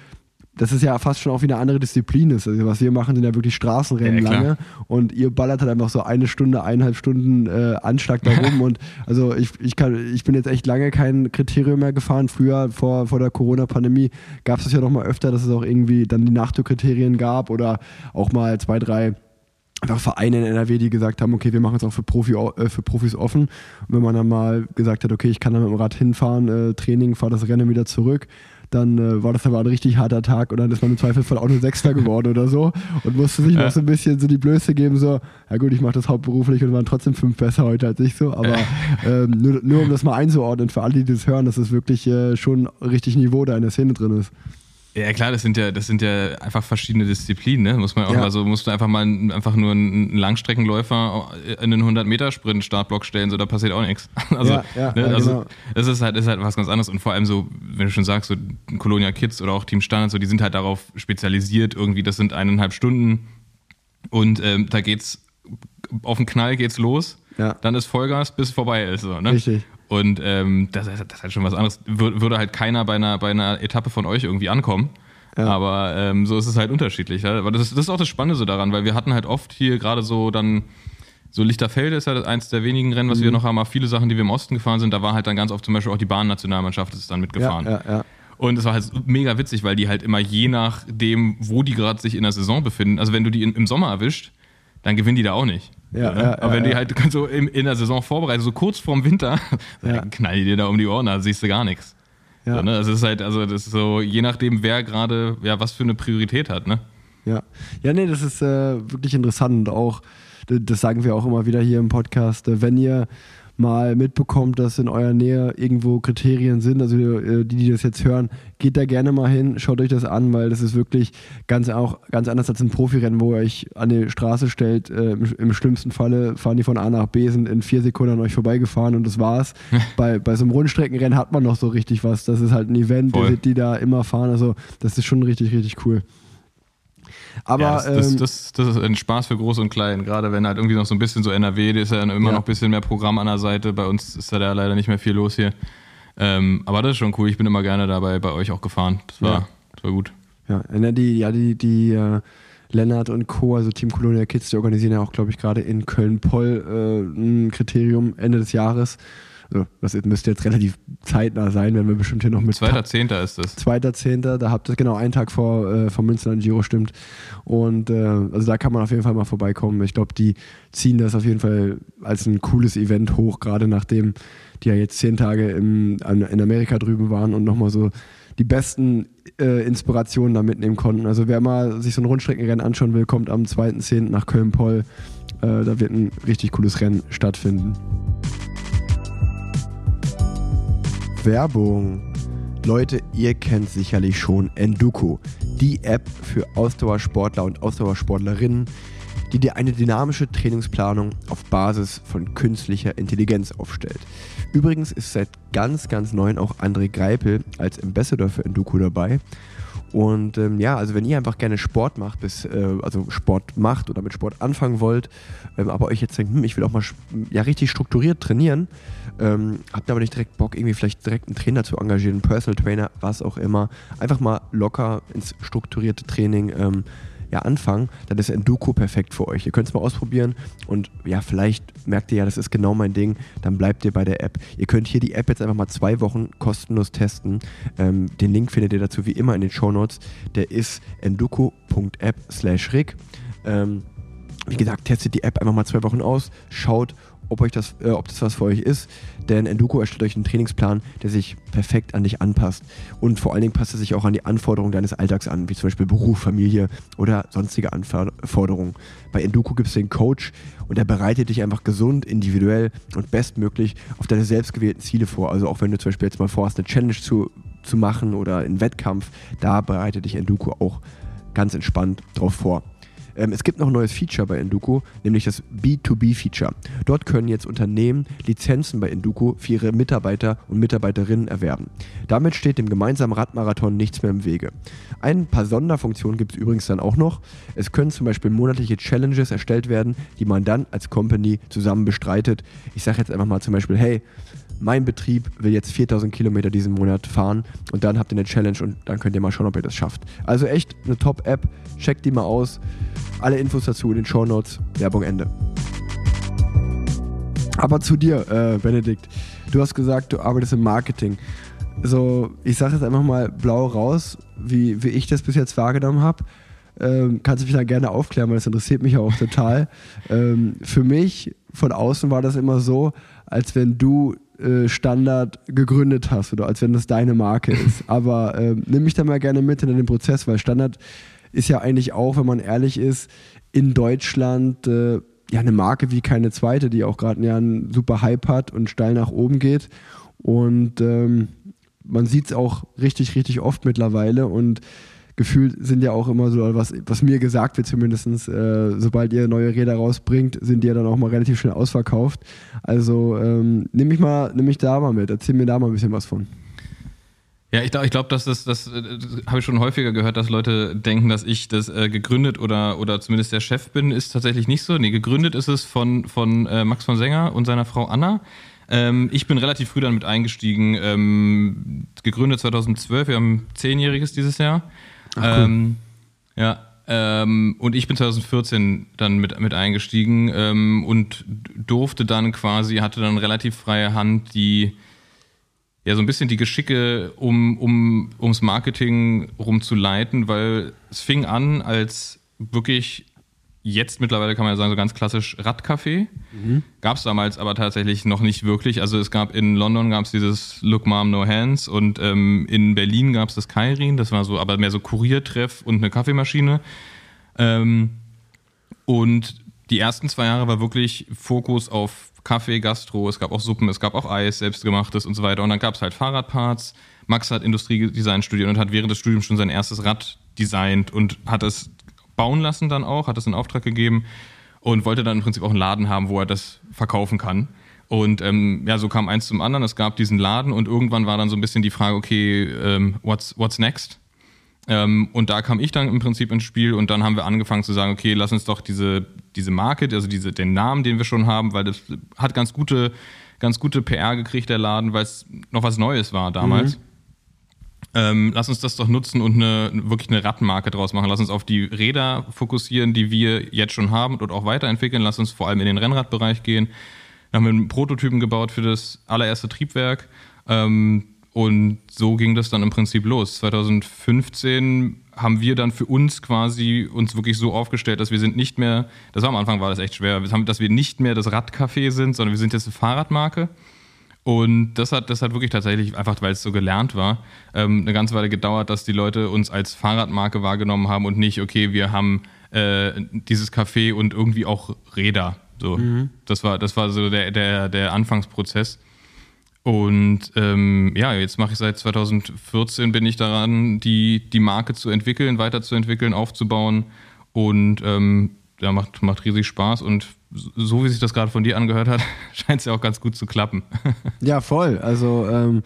das ist ja fast schon auch wie eine andere Disziplin ist. Also was wir machen, sind ja wirklich Straßenrennen Ja, lange und ihr ballert halt einfach so eine Stunde, eineinhalb Stunden äh, Anschlag da rum [LAUGHS] und also ich, ich, kann, ich bin jetzt echt lange kein Kriterium mehr gefahren. Früher, vor, vor der Corona-Pandemie, gab es das ja noch mal öfter, dass es auch irgendwie dann die Nachtour-Kriterien gab oder auch mal zwei, drei einfach Vereine in NRW, die gesagt haben, okay, wir machen es auch für, Profi, äh, für Profis offen. Und wenn man dann mal gesagt hat, okay, ich kann dann mit dem Rad hinfahren, äh, Training, fahre das Rennen wieder zurück, dann äh, war das aber ein richtig harter Tag und dann ist man im Zweifelsfall auch nur Sechster geworden oder so und musste sich noch so ein bisschen so die Blöße geben, so, ja gut, ich mache das hauptberuflich und waren trotzdem fünf besser heute als ich so, aber ähm, nur, nur um das mal einzuordnen für alle, die das hören, dass es wirklich äh, schon richtig Niveau da in der Szene drin ist. Ja, klar, das sind ja, das sind ja einfach verschiedene Disziplinen, ne? Muss man auch ja. mal so, musst du einfach mal einfach nur einen Langstreckenläufer in einen 100-Meter-Sprint-Startblock stellen, so da passiert auch nichts. [LAUGHS] Also, ja, ja, ne? also genau. das ist halt, ist halt was ganz anderes und vor allem so, wenn du schon sagst, so Colonia Kids oder auch Team Standard, so, die sind halt darauf spezialisiert, irgendwie, das sind eineinhalb Stunden und ähm, da geht's auf den Knall geht's los, ja. dann ist Vollgas, bis es vorbei ist. So, ne? Richtig. Und ähm, das, das ist halt schon was anderes. Würde halt keiner bei einer, bei einer Etappe von euch irgendwie ankommen. Ja. Aber ähm, so ist es halt unterschiedlich. Aber das, das ist auch das Spannende so daran, weil wir hatten halt oft hier gerade so dann so Lichterfelde ist halt eins der wenigen Rennen, was mhm. wir noch haben, aber viele Sachen, die wir im Osten gefahren sind, da war halt dann ganz oft zum Beispiel auch die Bahnnationalmannschaft ist dann mitgefahren. Ja, ja, ja. Und es war halt mega witzig, weil die halt immer je nachdem, wo die gerade sich in der Saison befinden, also wenn du die in, im Sommer erwischt, dann gewinnen die da auch nicht. Ja, ja, Aber wenn die halt so in, in der Saison vorbereitet, so kurz vorm Winter, [LAUGHS] dann knallen die dir da um die Ohren, da siehst du gar nichts. Ja. So, ne? Also es ist halt, also das ist so, je nachdem, wer gerade, ja, was für eine Priorität hat, ne? Ja. Ja, nee, das ist äh, wirklich interessant. Auch, das sagen wir auch immer wieder hier im Podcast, äh, wenn ihr mal mitbekommt, dass in eurer Nähe irgendwo Kriterien sind, also äh, die, die das jetzt hören, geht da gerne mal hin, schaut euch das an, weil das ist wirklich ganz auch ganz anders als ein Profirennen, wo ihr euch an die Straße stellt. Äh, im, im, schlimmsten Falle fahren die von A nach B, sind in vier Sekunden an euch vorbeigefahren und das war's. [LAUGHS] bei, bei so einem Rundstreckenrennen hat man noch so richtig was. Das ist halt ein Event, die, die da immer fahren. Also das ist schon richtig, richtig cool. Aber ja, das, das, ähm, das, das, ist ein Spaß für Groß und Klein. Gerade wenn halt irgendwie noch so ein bisschen so NRW, da ist ja immer ja. noch ein bisschen mehr Programm an der Seite. Bei uns ist da leider nicht mehr viel los hier. Ähm, aber das ist schon cool. Ich bin immer gerne dabei bei euch auch gefahren. Das war, ja. das war gut. Ja, die, ja, die, die äh, Lennart und Co., also Team Colonia Kids, die organisieren ja auch, glaube ich, gerade in Köln-Poll äh, ein Kriterium Ende des Jahres. Also, das müsste jetzt relativ zeitnah sein, wenn wir bestimmt hier noch mit. Zweiter Zehnter ist das. Zweiter Zehnter, da habt ihr genau einen Tag vor äh, vom Münsterland Giro stimmt. Und äh, also da kann man auf jeden Fall mal vorbeikommen. Ich glaube, die ziehen das auf jeden Fall als ein cooles Event hoch, gerade nachdem die ja jetzt zehn Tage im, in Amerika drüben waren und nochmal so die besten äh, Inspirationen da mitnehmen konnten. Also wer mal sich so ein Rundstreckenrennen anschauen will, kommt am 2.10. nach Köln-Poll. Äh, da wird ein richtig cooles Rennen stattfinden. Werbung. Leute, ihr kennt sicherlich schon Enduko, die App für Ausdauersportler und Ausdauersportlerinnen, die dir eine dynamische Trainingsplanung auf Basis von künstlicher Intelligenz aufstellt. Übrigens ist seit ganz, ganz neu auch André Greipel als Ambassador für Enduko dabei. Und ähm, ja, also wenn ihr einfach gerne Sport macht, bis, äh, also Sport macht oder mit Sport anfangen wollt, ähm, aber euch jetzt denkt, hm, ich will auch mal ja, richtig strukturiert trainieren, ähm, habt aber nicht direkt Bock, irgendwie vielleicht direkt einen Trainer zu engagieren, einen Personal Trainer, was auch immer, einfach mal locker ins strukturierte Training ähm, ja, anfangen, dann ist Enduko perfekt für euch. Ihr könnt es mal ausprobieren und ja, vielleicht merkt ihr ja, das ist genau mein Ding, dann bleibt ihr bei der App. Ihr könnt hier die App jetzt einfach mal zwei Wochen kostenlos testen. Ähm, den Link findet ihr dazu wie immer in den Show Notes. Der ist enduko.app slash rig. Ähm, wie gesagt, testet die App einfach mal zwei Wochen aus, schaut, ob, euch das, äh, ob das was für euch ist. Denn Enduko erstellt euch einen Trainingsplan, der sich perfekt an dich anpasst. Und vor allen Dingen passt er sich auch an die Anforderungen deines Alltags an, wie zum Beispiel Beruf, Familie oder sonstige Anforderungen. Bei Enduko gibt es den Coach und der bereitet dich einfach gesund, individuell und bestmöglich auf deine selbstgewählten Ziele vor. Also auch wenn du zum Beispiel jetzt mal vorhast, eine Challenge zu, zu machen oder einen Wettkampf, da bereitet dich Enduko auch ganz entspannt drauf vor. Ähm, es gibt noch ein neues Feature bei Enduko, nämlich das B2B-Feature. Dort können jetzt Unternehmen Lizenzen bei Enduko für ihre Mitarbeiter und Mitarbeiterinnen erwerben. Damit steht dem gemeinsamen Radmarathon nichts mehr im Wege. Ein paar Sonderfunktionen gibt es übrigens dann auch noch. Es können zum Beispiel monatliche Challenges erstellt werden, die man dann als Company zusammen bestreitet. Ich sage jetzt einfach mal zum Beispiel, hey, mein Betrieb will jetzt 4000 Kilometer diesen Monat fahren und dann habt ihr eine Challenge und dann könnt ihr mal schauen, ob ihr das schafft. Also echt eine Top-App, checkt die mal aus. Alle Infos dazu in den Show Notes. Werbung Ende. Aber zu dir, äh, Benedikt. Du hast gesagt, du arbeitest im Marketing. So, ich sage jetzt einfach mal blau raus, wie, wie ich das bis jetzt wahrgenommen habe. ähm, kannst du mich da gerne aufklären, weil das interessiert mich ja auch total. [LAUGHS] ähm, für mich von außen war das immer so, als wenn du Standard gegründet hast oder als wenn das deine Marke [LAUGHS] ist. Aber äh, nimm mich da mal gerne mit in den Prozess, weil Standard ist ja eigentlich auch, wenn man ehrlich ist, in Deutschland äh, ja eine Marke wie keine zweite, die auch gerade ja einen super Hype hat und steil nach oben geht. Und ähm, man sieht es auch richtig, richtig oft mittlerweile und gefühlt sind ja auch immer so, was, was mir gesagt wird zumindest, äh, sobald ihr neue Räder rausbringt, sind die ja dann auch mal relativ schnell ausverkauft. Also ähm, nimm mich mal, nimm mich da mal mit, erzähl mir da mal ein bisschen was von. Ja, ich glaube, ich glaub, dass das, das, das habe ich schon häufiger gehört, dass Leute denken, dass ich das äh, gegründet oder, oder zumindest der Chef bin, ist tatsächlich nicht so. Nee, gegründet ist es von, von äh, Max von Sänger und seiner Frau Anna. Ähm, ich bin relativ früh dann mit eingestiegen, ähm, gegründet 2012, wir haben zehnjähriges dieses Jahr. Ähm, ja, ähm, und ich bin 2014 dann mit, mit eingestiegen ähm, und durfte dann quasi, hatte dann relativ freie Hand, die ja so ein bisschen die Geschicke um, um ums Marketing rumzuleiten, weil es fing an als wirklich jetzt mittlerweile kann man ja sagen, so ganz klassisch Radcafé. Mhm. Gab es damals aber tatsächlich noch nicht wirklich. Also es gab in London gab es dieses Look Mom No Hands und ähm, in Berlin gab es das Kairin, das war so aber mehr so Kuriertreff und eine Kaffeemaschine. Ähm, und die ersten zwei Jahre war wirklich Fokus auf Kaffee, Gastro, es gab auch Suppen, es gab auch Eis, selbstgemachtes und so weiter. Und dann gab es halt Fahrradparts. Max hat Industriedesign studiert und hat während des Studiums schon sein erstes Rad designt und hat es bauen lassen dann auch, hat es in Auftrag gegeben und wollte dann im Prinzip auch einen Laden haben, wo er das verkaufen kann. Und ähm, ja, so kam eins zum anderen. Es gab diesen Laden und irgendwann war dann so ein bisschen die Frage, okay, ähm, what's, what's next? Ähm, und da kam ich dann im Prinzip ins Spiel und dann haben wir angefangen zu sagen, okay, lass uns doch diese, diese Marke, also diese, den Namen, den wir schon haben, weil das hat ganz gute, ganz gute PR gekriegt, der Laden, weil es noch was Neues war damals. Mhm. Ähm, lass uns das doch nutzen und eine, wirklich eine Radmarke draus machen. Lass uns auf die Räder fokussieren, die wir jetzt schon haben und auch weiterentwickeln. Lass uns vor allem in den Rennradbereich gehen. Dann haben wir einen Prototypen gebaut für das allererste Triebwerk. Ähm, und so ging das dann im Prinzip los. 2015 haben wir dann für uns quasi uns wirklich so aufgestellt, dass wir sind nicht mehr, das war am Anfang war das echt schwer, dass wir nicht mehr das Radcafé sind, sondern wir sind jetzt eine Fahrradmarke. Und das hat, das hat wirklich tatsächlich, einfach weil es so gelernt war, ähm, eine ganze Weile gedauert, dass die Leute uns als Fahrradmarke wahrgenommen haben und nicht, okay, wir haben äh, dieses Café und irgendwie auch Räder. So. Mhm. Das war, das war so der, der, der Anfangsprozess. Und ähm, ja, jetzt mache ich seit 2014 bin ich daran, die, die Marke zu entwickeln, weiterzuentwickeln, aufzubauen. Und ähm, ja, macht, macht riesig Spaß. Und so wie sich das gerade von dir angehört hat, [LAUGHS] scheint es ja auch ganz gut zu klappen. [LAUGHS] ja, voll. Also ähm,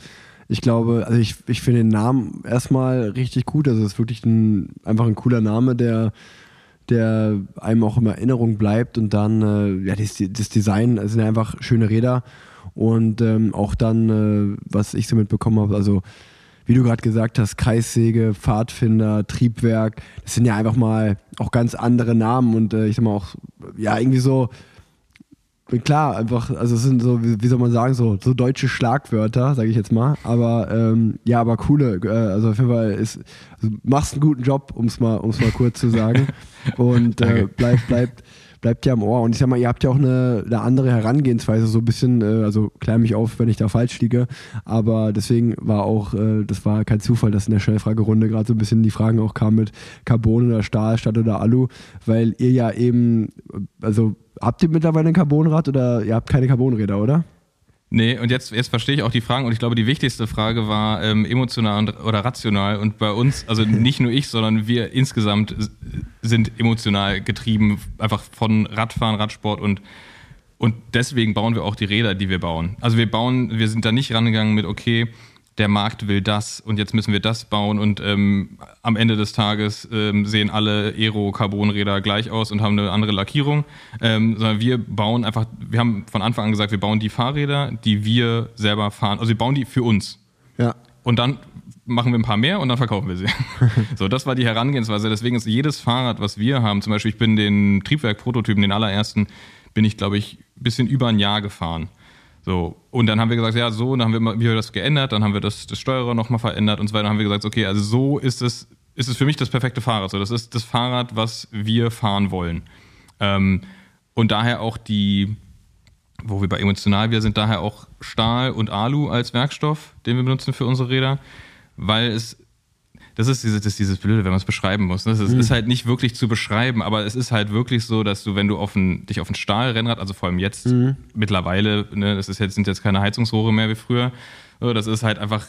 ich glaube, also ich, ich finde den Namen erstmal richtig gut. Also es ist wirklich ein, einfach ein cooler Name, der der einem auch in Erinnerung bleibt und dann äh, ja das, das Design also sind einfach schöne Räder und ähm, auch dann, äh, was ich so mitbekommen habe, also wie du gerade gesagt hast, Kreissäge, Pfadfinder, Triebwerk, das sind ja einfach mal auch ganz andere Namen und äh, ich sag mal auch, ja, irgendwie so, klar, einfach, also es sind so, wie, soll man sagen, so, so deutsche Schlagwörter, sage ich jetzt mal, aber ähm, ja, aber coole, äh, also auf jeden Fall ist, also machst einen guten Job, um es mal, um's mal kurz zu sagen. [LAUGHS] Und äh, bleibt, bleibt, bleibt ja am Ohr. Und ich sag mal, ihr habt ja auch eine, eine andere Herangehensweise, so ein bisschen, äh, also klär mich auf, wenn ich da falsch liege. Aber deswegen war auch, äh, das war kein Zufall, dass in der Schnellfragerunde gerade so ein bisschen die Fragen auch kamen mit Carbon oder Stahl statt oder Alu, weil ihr ja eben, also habt ihr mittlerweile ein Carbonrad oder ihr habt keine Carbonräder, oder? Nee, und jetzt, jetzt verstehe ich auch die Fragen und ich glaube, die wichtigste Frage war ähm, emotional und, oder rational. Und bei uns, also [LAUGHS] nicht nur ich, sondern wir insgesamt sind emotional getrieben, einfach von Radfahren, Radsport und, und deswegen bauen wir auch die Räder, die wir bauen. Also wir bauen, wir sind da nicht rangegangen mit, okay, der Markt will das und jetzt müssen wir das bauen und ähm, am Ende des Tages ähm, sehen alle Aero-Carbonräder gleich aus und haben eine andere Lackierung, ähm, sondern wir bauen einfach, wir haben von Anfang an gesagt, wir bauen die Fahrräder, die wir selber fahren, also wir bauen die für uns. Ja. Und dann machen wir ein paar mehr und dann verkaufen wir sie. [LAUGHS] so, das war die Herangehensweise. Deswegen ist jedes Fahrrad, was wir haben, zum Beispiel, ich bin den Triebwerk-Prototypen, den allerersten, bin ich, glaube ich, ein bisschen über ein Jahr gefahren. So, und dann haben wir gesagt, ja, so, und dann haben wir, wir das geändert, dann haben wir das, das Steuerer nochmal verändert und so weiter. Dann haben wir gesagt, okay, also so ist es ist es für mich das perfekte Fahrrad. So, das ist das Fahrrad, was wir fahren wollen. Ähm, und daher auch die, wo wir bei emotional wir sind, daher auch Stahl und Alu als Werkstoff, den wir benutzen für unsere Räder, weil es das ist dieses, das ist dieses Blöde, wenn man es beschreiben muss. Ne? Es mhm. ist halt nicht wirklich zu beschreiben, aber es ist halt wirklich so, dass du, wenn du auf ein, dich auf ein Stahlrennrad, also vor allem jetzt mhm. mittlerweile, ne, das ist jetzt, sind jetzt keine Heizungsrohre mehr wie früher, das ist halt einfach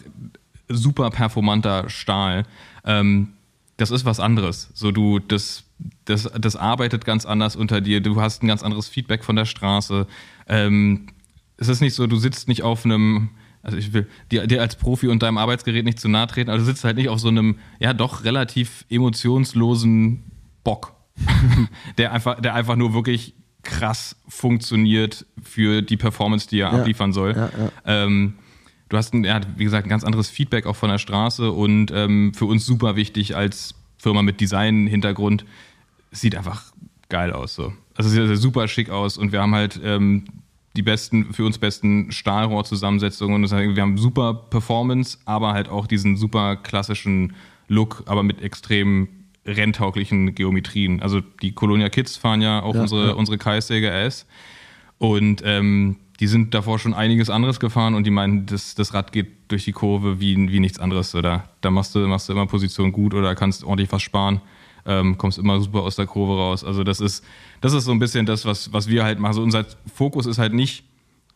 super performanter Stahl. Ähm, das ist was anderes. So du, das, das, das arbeitet ganz anders unter dir. Du hast ein ganz anderes Feedback von der Straße. Ähm, es ist nicht so, du sitzt nicht auf einem also ich will dir, dir als Profi und deinem Arbeitsgerät nicht zu nahe treten, aber du sitzt halt nicht auf so einem, ja doch relativ emotionslosen Bock, [LAUGHS] der, einfach, der einfach nur wirklich krass funktioniert für die Performance, die er ja, abliefern soll. Ja, ja. Ähm, du hast, ein, ja, wie gesagt, ein ganz anderes Feedback auch von der Straße und ähm, für uns super wichtig als Firma mit Design-Hintergrund. Sieht einfach geil aus. So. Also sieht super schick aus und wir haben halt ähm, die besten, für uns besten Stahlrohrzusammensetzungen. Das heißt, wir haben super Performance, aber halt auch diesen super klassischen Look, aber mit extrem renntauglichen Geometrien. Also die Colonia Kids fahren ja auch ja, unsere, ja. unsere Kreissäge S. Und ähm, die sind davor schon einiges anderes gefahren und die meinen, das, das Rad geht durch die Kurve wie, wie nichts anderes. Oder da machst du, machst du immer Position gut oder kannst ordentlich was sparen ähm, kommst immer super aus der Kurve raus. Also das ist, das ist so ein bisschen das, was, was wir halt machen. Also unser Fokus ist halt nicht,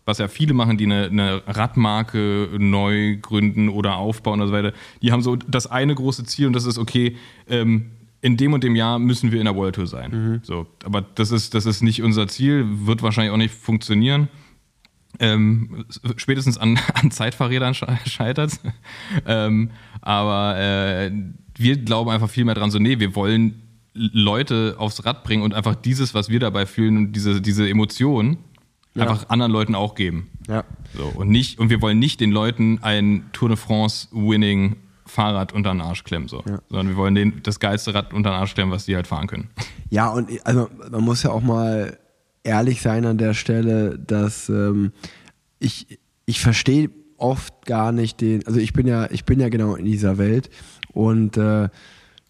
was ja viele machen, die eine, eine Radmarke neu gründen oder aufbauen und so weiter. Die haben so das eine große Ziel und das ist, okay, ähm, in dem und dem Jahr müssen wir in der World Tour sein. Mhm. So, aber das ist, das ist nicht unser Ziel, wird wahrscheinlich auch nicht funktionieren. Ähm, spätestens an, [LAUGHS] an Zeitfahrrädern scheitert [LAUGHS] ähm, aber äh, wir glauben einfach viel mehr dran, so, nee, wir wollen Leute aufs Rad bringen und einfach dieses, was wir dabei fühlen und diese, diese Emotionen ja. einfach anderen Leuten auch geben. Ja. So, und, nicht, und wir wollen nicht den Leuten ein Tour de France Winning Fahrrad unter den Arsch klemmen, so. Ja. sondern wir wollen denen das geilste Rad unter den Arsch klemmen, was die halt fahren können. Ja, und also man muss ja auch mal ehrlich sein an der Stelle, dass ähm, ich, ich verstehe oft gar nicht den, also ich bin ja, ich bin ja genau in dieser Welt und äh,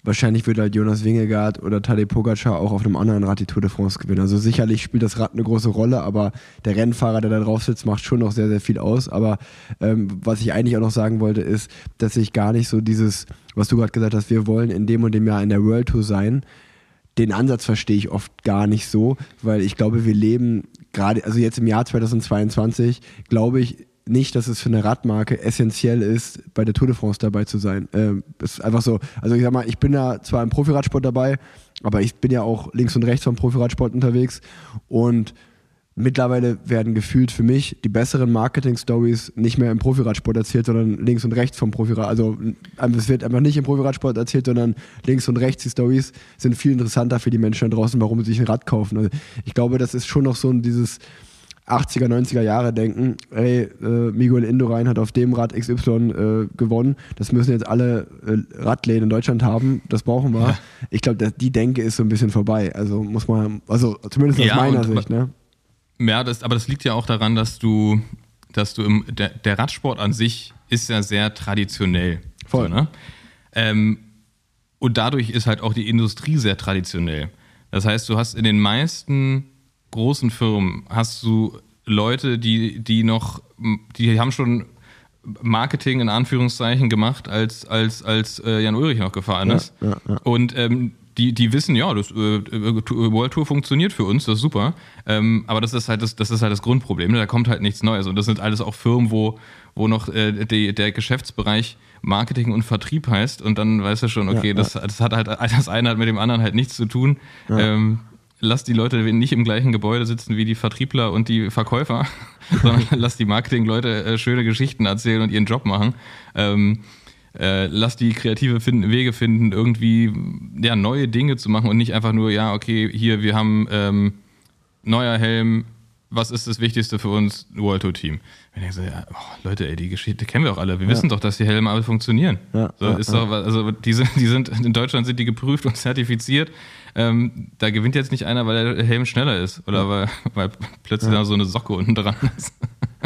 wahrscheinlich wird halt Jonas Wingegaard oder Tadej Pogacar auch auf einem anderen Rad die Tour de France gewinnen. Also sicherlich spielt das Rad eine große Rolle, aber der Rennfahrer, der da drauf sitzt, macht schon noch sehr, sehr viel aus. Aber ähm, was ich eigentlich auch noch sagen wollte, ist, dass ich gar nicht so dieses, was du gerade gesagt hast, wir wollen in dem und dem Jahr in der World Tour sein, den Ansatz verstehe ich oft gar nicht so, weil ich glaube, wir leben gerade, also jetzt im Jahr 2022, glaube ich, nicht, dass es für eine Radmarke essentiell ist, bei der Tour de France dabei zu sein. Ähm, ist einfach so. Also ich sag mal, ich bin ja zwar im Profiradsport dabei, aber ich bin ja auch links und rechts vom Profiradsport unterwegs und mittlerweile werden gefühlt für mich die besseren Marketing-Stories nicht mehr im Profiradsport erzählt, sondern links und rechts vom Profiradsport. Also ähm, es wird einfach nicht im Profiradsport erzählt, sondern links und rechts die Stories sind viel interessanter für die Menschen da draußen, warum sie sich ein Rad kaufen. Also ich glaube, das ist schon noch so ein dieses 80er, 90er Jahre denken, ey, äh, Miguel Indurain hat auf dem Rad XY äh, gewonnen, das müssen jetzt alle äh, Radläden in Deutschland haben, das brauchen wir. Ja. Ich glaube, die Denke ist so ein bisschen vorbei. Also muss man, also zumindest aus ja, meiner Sicht, ne? Ja, das, aber das liegt ja auch daran, dass du, dass du im, der, der Radsport an sich ist ja sehr traditionell. Voll. So, ne? ähm, und dadurch ist halt auch die Industrie sehr traditionell. Das heißt, du hast in den meisten großen Firmen hast du Leute, die, die noch, die haben schon Marketing in Anführungszeichen gemacht, als, als, als äh, Jan Ulrich noch gefahren ist. Ja, ja, ja. Und ähm, die, die wissen, ja, das äh, World Tour funktioniert für uns, das ist super. Ähm, aber das ist halt das, das ist halt das Grundproblem. Ne? Da kommt halt nichts Neues. Und das sind alles auch Firmen, wo, wo noch äh, die, der Geschäftsbereich Marketing und Vertrieb heißt. Und dann weißt du schon, okay, das, das hat halt das eine hat mit dem anderen halt nichts zu tun. Ähm, lass die Leute nicht im gleichen Gebäude sitzen wie die Vertriebler und die Verkäufer, [LAUGHS] sondern lass die Marketingleute äh, schöne Geschichten erzählen und ihren Job machen. Ähm, äh, lass die kreative finden, Wege finden, irgendwie ja, neue Dinge zu machen und nicht einfach nur, ja, okay, hier, wir haben ähm, neuer Helm, was ist das Wichtigste für uns? World Tour Team. Wenn ich so, ja, oh, Leute, ey, die Geschichte kennen wir auch alle. Wir ja. wissen doch, dass die Helme alle funktionieren. Ja, so, ist Doch, also die sind, die sind, in Deutschland sind die geprüft und [LAUGHS] zertifiziert. Ähm, da gewinnt jetzt nicht einer, weil der Helm schneller ist oder weil, weil plötzlich ja. so eine Socke unten dran ist.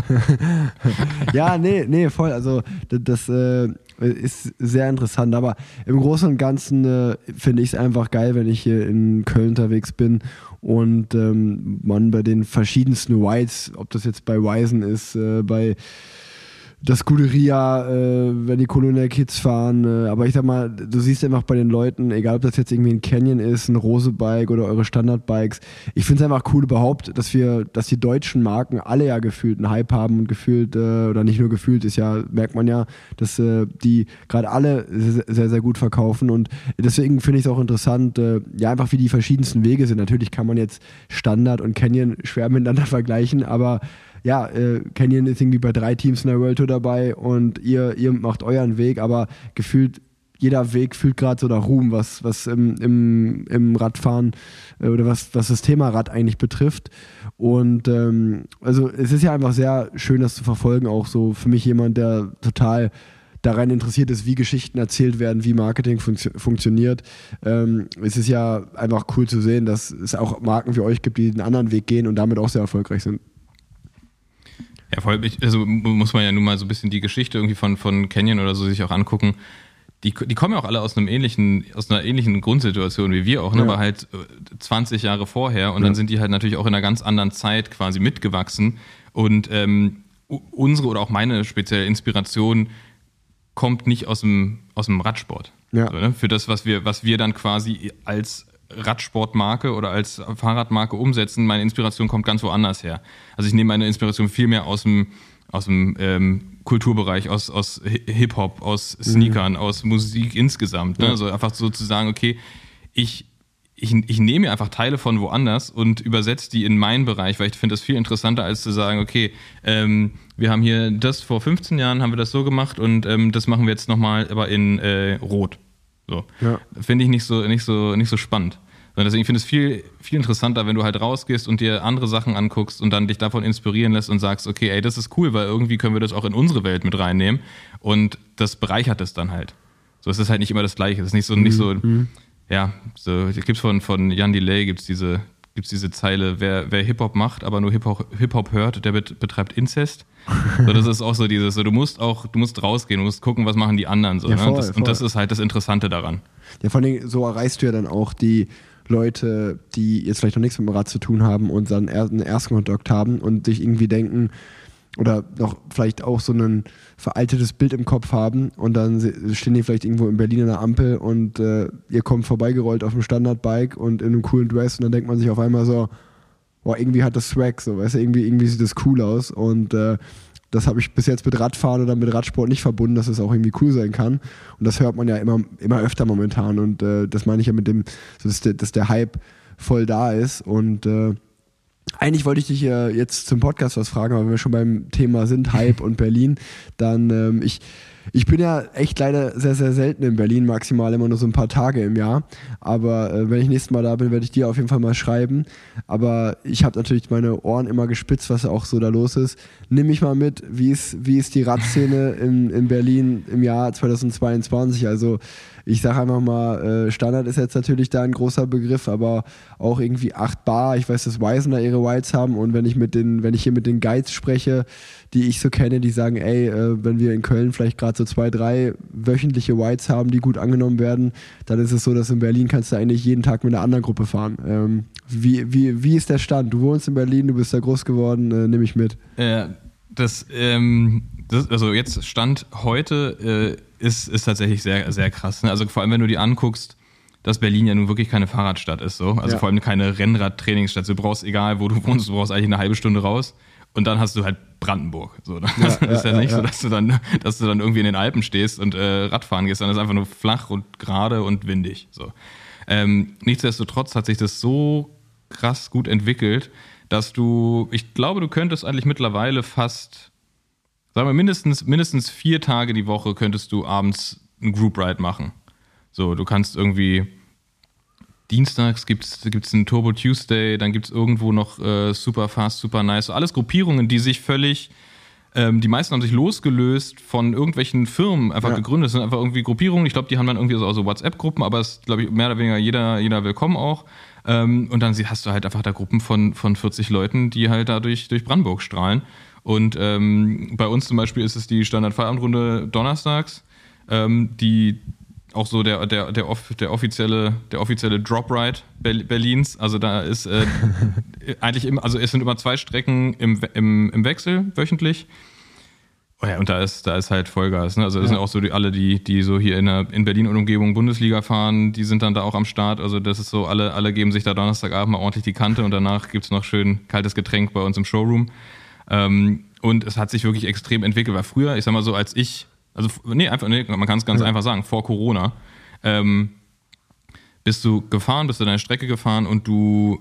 [LAUGHS] ja, nee, nee, voll. Also das, äh, ist sehr interessant. Aber im Großen und Ganzen äh, finde ich es einfach geil, wenn ich hier in Köln unterwegs bin und ähm, man bei den verschiedensten Whites, ob das jetzt bei Wisen ist, äh, bei das Scuderia, äh, wenn die Colonial Kids fahren. Äh, aber ich sag mal, du siehst einfach bei den Leuten, egal ob das jetzt irgendwie ein Canyon ist, ein Rose-Bike oder eure Standard-Bikes, ich finde es einfach cool überhaupt, dass wir, dass die deutschen Marken alle ja gefühlt einen Hype haben und gefühlt, äh, oder nicht nur gefühlt, ist ja, merkt man ja, dass äh, die gerade alle sehr, sehr gut verkaufen. Und deswegen finde ich es auch interessant, äh, ja, einfach wie die verschiedensten Wege sind. Natürlich kann man jetzt Standard und Canyon schwer miteinander [LAUGHS] vergleichen, aber ja, äh, Canyon ist irgendwie bei drei Teams in der World Tour dabei und ihr, ihr macht euren Weg, aber gefühlt jeder Weg fühlt gerade so nach Ruhm, was, was im, im, im Radfahren äh, oder was, was das Thema Rad eigentlich betrifft. Und ähm, also es ist ja einfach sehr schön, das zu verfolgen, auch so für mich jemand, der total daran interessiert ist, wie Geschichten erzählt werden, wie Marketing fun funktioniert. Ähm, es ist ja einfach cool zu sehen, dass es auch Marken wie euch gibt, die einen anderen Weg gehen und damit auch sehr erfolgreich sind. Ja, vor allem, also muss man ja nun mal so ein bisschen die Geschichte irgendwie von, von Canyon oder so sich auch angucken. Die, die kommen ja auch alle aus einem ähnlichen, aus einer ähnlichen Grundsituation wie wir auch, ne? Ja. aber halt 20 äh, Jahre vorher und ja. dann sind die halt natürlich auch in einer ganz anderen Zeit quasi mitgewachsen. Und ähm, unsere oder auch meine spezielle Inspiration kommt nicht aus dem, aus dem Radsport. Ja. So, ne? Für das, was wir, was wir dann quasi als Radsportmarke oder als Fahrradmarke umsetzen. Meine Inspiration kommt ganz woanders her. Also ich nehme meine Inspiration viel mehr aus dem, aus dem ähm, Kulturbereich, aus, aus Hip-Hop, aus Sneakern, mhm. aus Musik insgesamt. Ne? Ja. Also einfach so zu sagen, okay, ich, ich, ich nehme mir einfach Teile von woanders und übersetze die in meinen Bereich, weil ich finde das viel interessanter, als zu sagen, okay, ähm, wir haben hier das vor 15 Jahren, haben wir das so gemacht und ähm, das machen wir jetzt nochmal, aber in äh, Rot. So. Ja. Finde ich nicht so, nicht so, nicht so spannend. Und deswegen finde ich es viel, viel interessanter, wenn du halt rausgehst und dir andere Sachen anguckst und dann dich davon inspirieren lässt und sagst, okay, ey, das ist cool, weil irgendwie können wir das auch in unsere Welt mit reinnehmen. Und das bereichert es dann halt. So, es ist halt nicht immer das Gleiche. Es ist nicht so, mhm. nicht so, mhm. ja, so, gibt's von, von Jan Delay gibt's diese, gibt's diese Zeile, wer, wer Hip-Hop macht, aber nur Hip-Hop Hip -Hop hört, der bet, betreibt Inzest. [LAUGHS] so, das ist auch so dieses, so, du musst auch, du musst rausgehen, du musst gucken, was machen die anderen. So, ja, voll, ne? das, voll. Und das ist halt das Interessante daran. Ja, vor allem so erreichst du ja dann auch die Leute, die jetzt vielleicht noch nichts mit dem Rad zu tun haben und dann einen ersten Kontakt haben und sich irgendwie denken, oder noch vielleicht auch so ein veraltetes Bild im Kopf haben und dann stehen die vielleicht irgendwo in Berlin an der Ampel und äh, ihr kommt vorbeigerollt auf dem Standardbike und in einem coolen Dress und dann denkt man sich auf einmal so, boah, irgendwie hat das Swag, so, weißt du, irgendwie, irgendwie sieht das cool aus und äh, das habe ich bis jetzt mit Radfahren oder mit Radsport nicht verbunden, dass es auch irgendwie cool sein kann. Und das hört man ja immer, immer öfter momentan. Und äh, das meine ich ja mit dem, dass der, dass der Hype voll da ist. Und äh, eigentlich wollte ich dich äh, jetzt zum Podcast was fragen, aber wenn wir schon beim Thema sind, Hype und Berlin, dann ähm, ich ich bin ja echt leider sehr, sehr selten in Berlin, maximal immer nur so ein paar Tage im Jahr. Aber äh, wenn ich nächstes Mal da bin, werde ich dir auf jeden Fall mal schreiben. Aber ich habe natürlich meine Ohren immer gespitzt, was auch so da los ist. Nimm mich mal mit, wie ist, wie ist die Radszene [LAUGHS] in, in Berlin im Jahr 2022? Also ich sage einfach mal, äh, Standard ist jetzt natürlich da ein großer Begriff, aber auch irgendwie 8 Bar. Ich weiß, dass Wisen da ihre Whites haben und wenn ich mit den, wenn ich hier mit den Guides spreche, die ich so kenne, die sagen, ey, äh, wenn wir in Köln vielleicht gerade so zwei, drei wöchentliche Whites haben, die gut angenommen werden, dann ist es so, dass in Berlin kannst du eigentlich jeden Tag mit einer anderen Gruppe fahren. Ähm, wie, wie, wie ist der Stand? Du wohnst in Berlin, du bist da groß geworden, äh, nehme ich mit. Äh, das, ähm, das, also jetzt Stand heute äh, ist, ist tatsächlich sehr, sehr krass. Ne? Also vor allem, wenn du dir anguckst, dass Berlin ja nun wirklich keine Fahrradstadt ist, so. Also ja. vor allem keine Rennradtrainingsstadt. Du brauchst, egal wo du wohnst, du brauchst eigentlich eine halbe Stunde raus. Und dann hast du halt Brandenburg. So, das ja, [LAUGHS] ist ja, ja nicht ja. so, dass du, dann, dass du dann irgendwie in den Alpen stehst und äh, Radfahren gehst, es ist einfach nur flach und gerade und windig. So. Ähm, nichtsdestotrotz hat sich das so krass gut entwickelt, dass du, ich glaube, du könntest eigentlich mittlerweile fast, sagen wir mindestens, mindestens vier Tage die Woche könntest du abends einen Group Ride machen. So, du kannst irgendwie Dienstags gibt es einen Turbo Tuesday, dann gibt es irgendwo noch äh, Super Fast, Super Nice. alles Gruppierungen, die sich völlig, ähm, die meisten haben sich losgelöst von irgendwelchen Firmen einfach ja. gegründet. Das sind einfach irgendwie Gruppierungen. Ich glaube, die haben dann irgendwie so, so WhatsApp-Gruppen, aber es ist, glaube ich, mehr oder weniger jeder, jeder willkommen auch. Ähm, und dann hast du halt einfach da Gruppen von, von 40 Leuten, die halt da durch, durch Brandenburg strahlen. Und ähm, bei uns zum Beispiel ist es die Standard-Feierabendrunde donnerstags. ähm, die auch so der, der, der, off, der offizielle, der offizielle Drop Ride Berlins. Also da ist äh, [LAUGHS] eigentlich immer, also es sind immer zwei Strecken im, im, im Wechsel wöchentlich. Oh ja, und da ist, da ist halt Vollgas. Ne? Also das ja. sind auch so die, alle, die, die so hier in, der, in Berlin und Umgebung Bundesliga fahren, die sind dann da auch am Start. Also das ist so, alle, alle geben sich da Donnerstagabend mal ordentlich die Kante und danach gibt es noch schön kaltes Getränk bei uns im Showroom. Ähm, und es hat sich wirklich extrem entwickelt, weil früher, ich sag mal so, als ich, also nee, einfach, nee, man kann es ganz ja. einfach sagen, vor Corona, ähm, bist du gefahren, bist du deine Strecke gefahren und du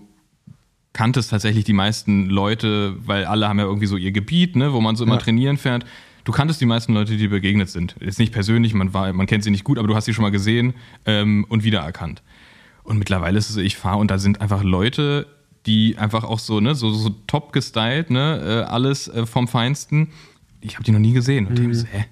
kanntest tatsächlich die meisten Leute, weil alle haben ja irgendwie so ihr Gebiet, ne, wo man so immer ja. trainieren fährt. Du kanntest die meisten Leute, die dir begegnet sind. Jetzt nicht persönlich, man, war, man kennt sie nicht gut, aber du hast sie schon mal gesehen ähm, und wiedererkannt. Und mittlerweile ist es so, ich fahre und da sind einfach Leute, die einfach auch so, ne, so, so top gestylt, ne, äh, alles äh, vom Feinsten. Ich habe die noch nie gesehen. Und mhm. ich so, hä,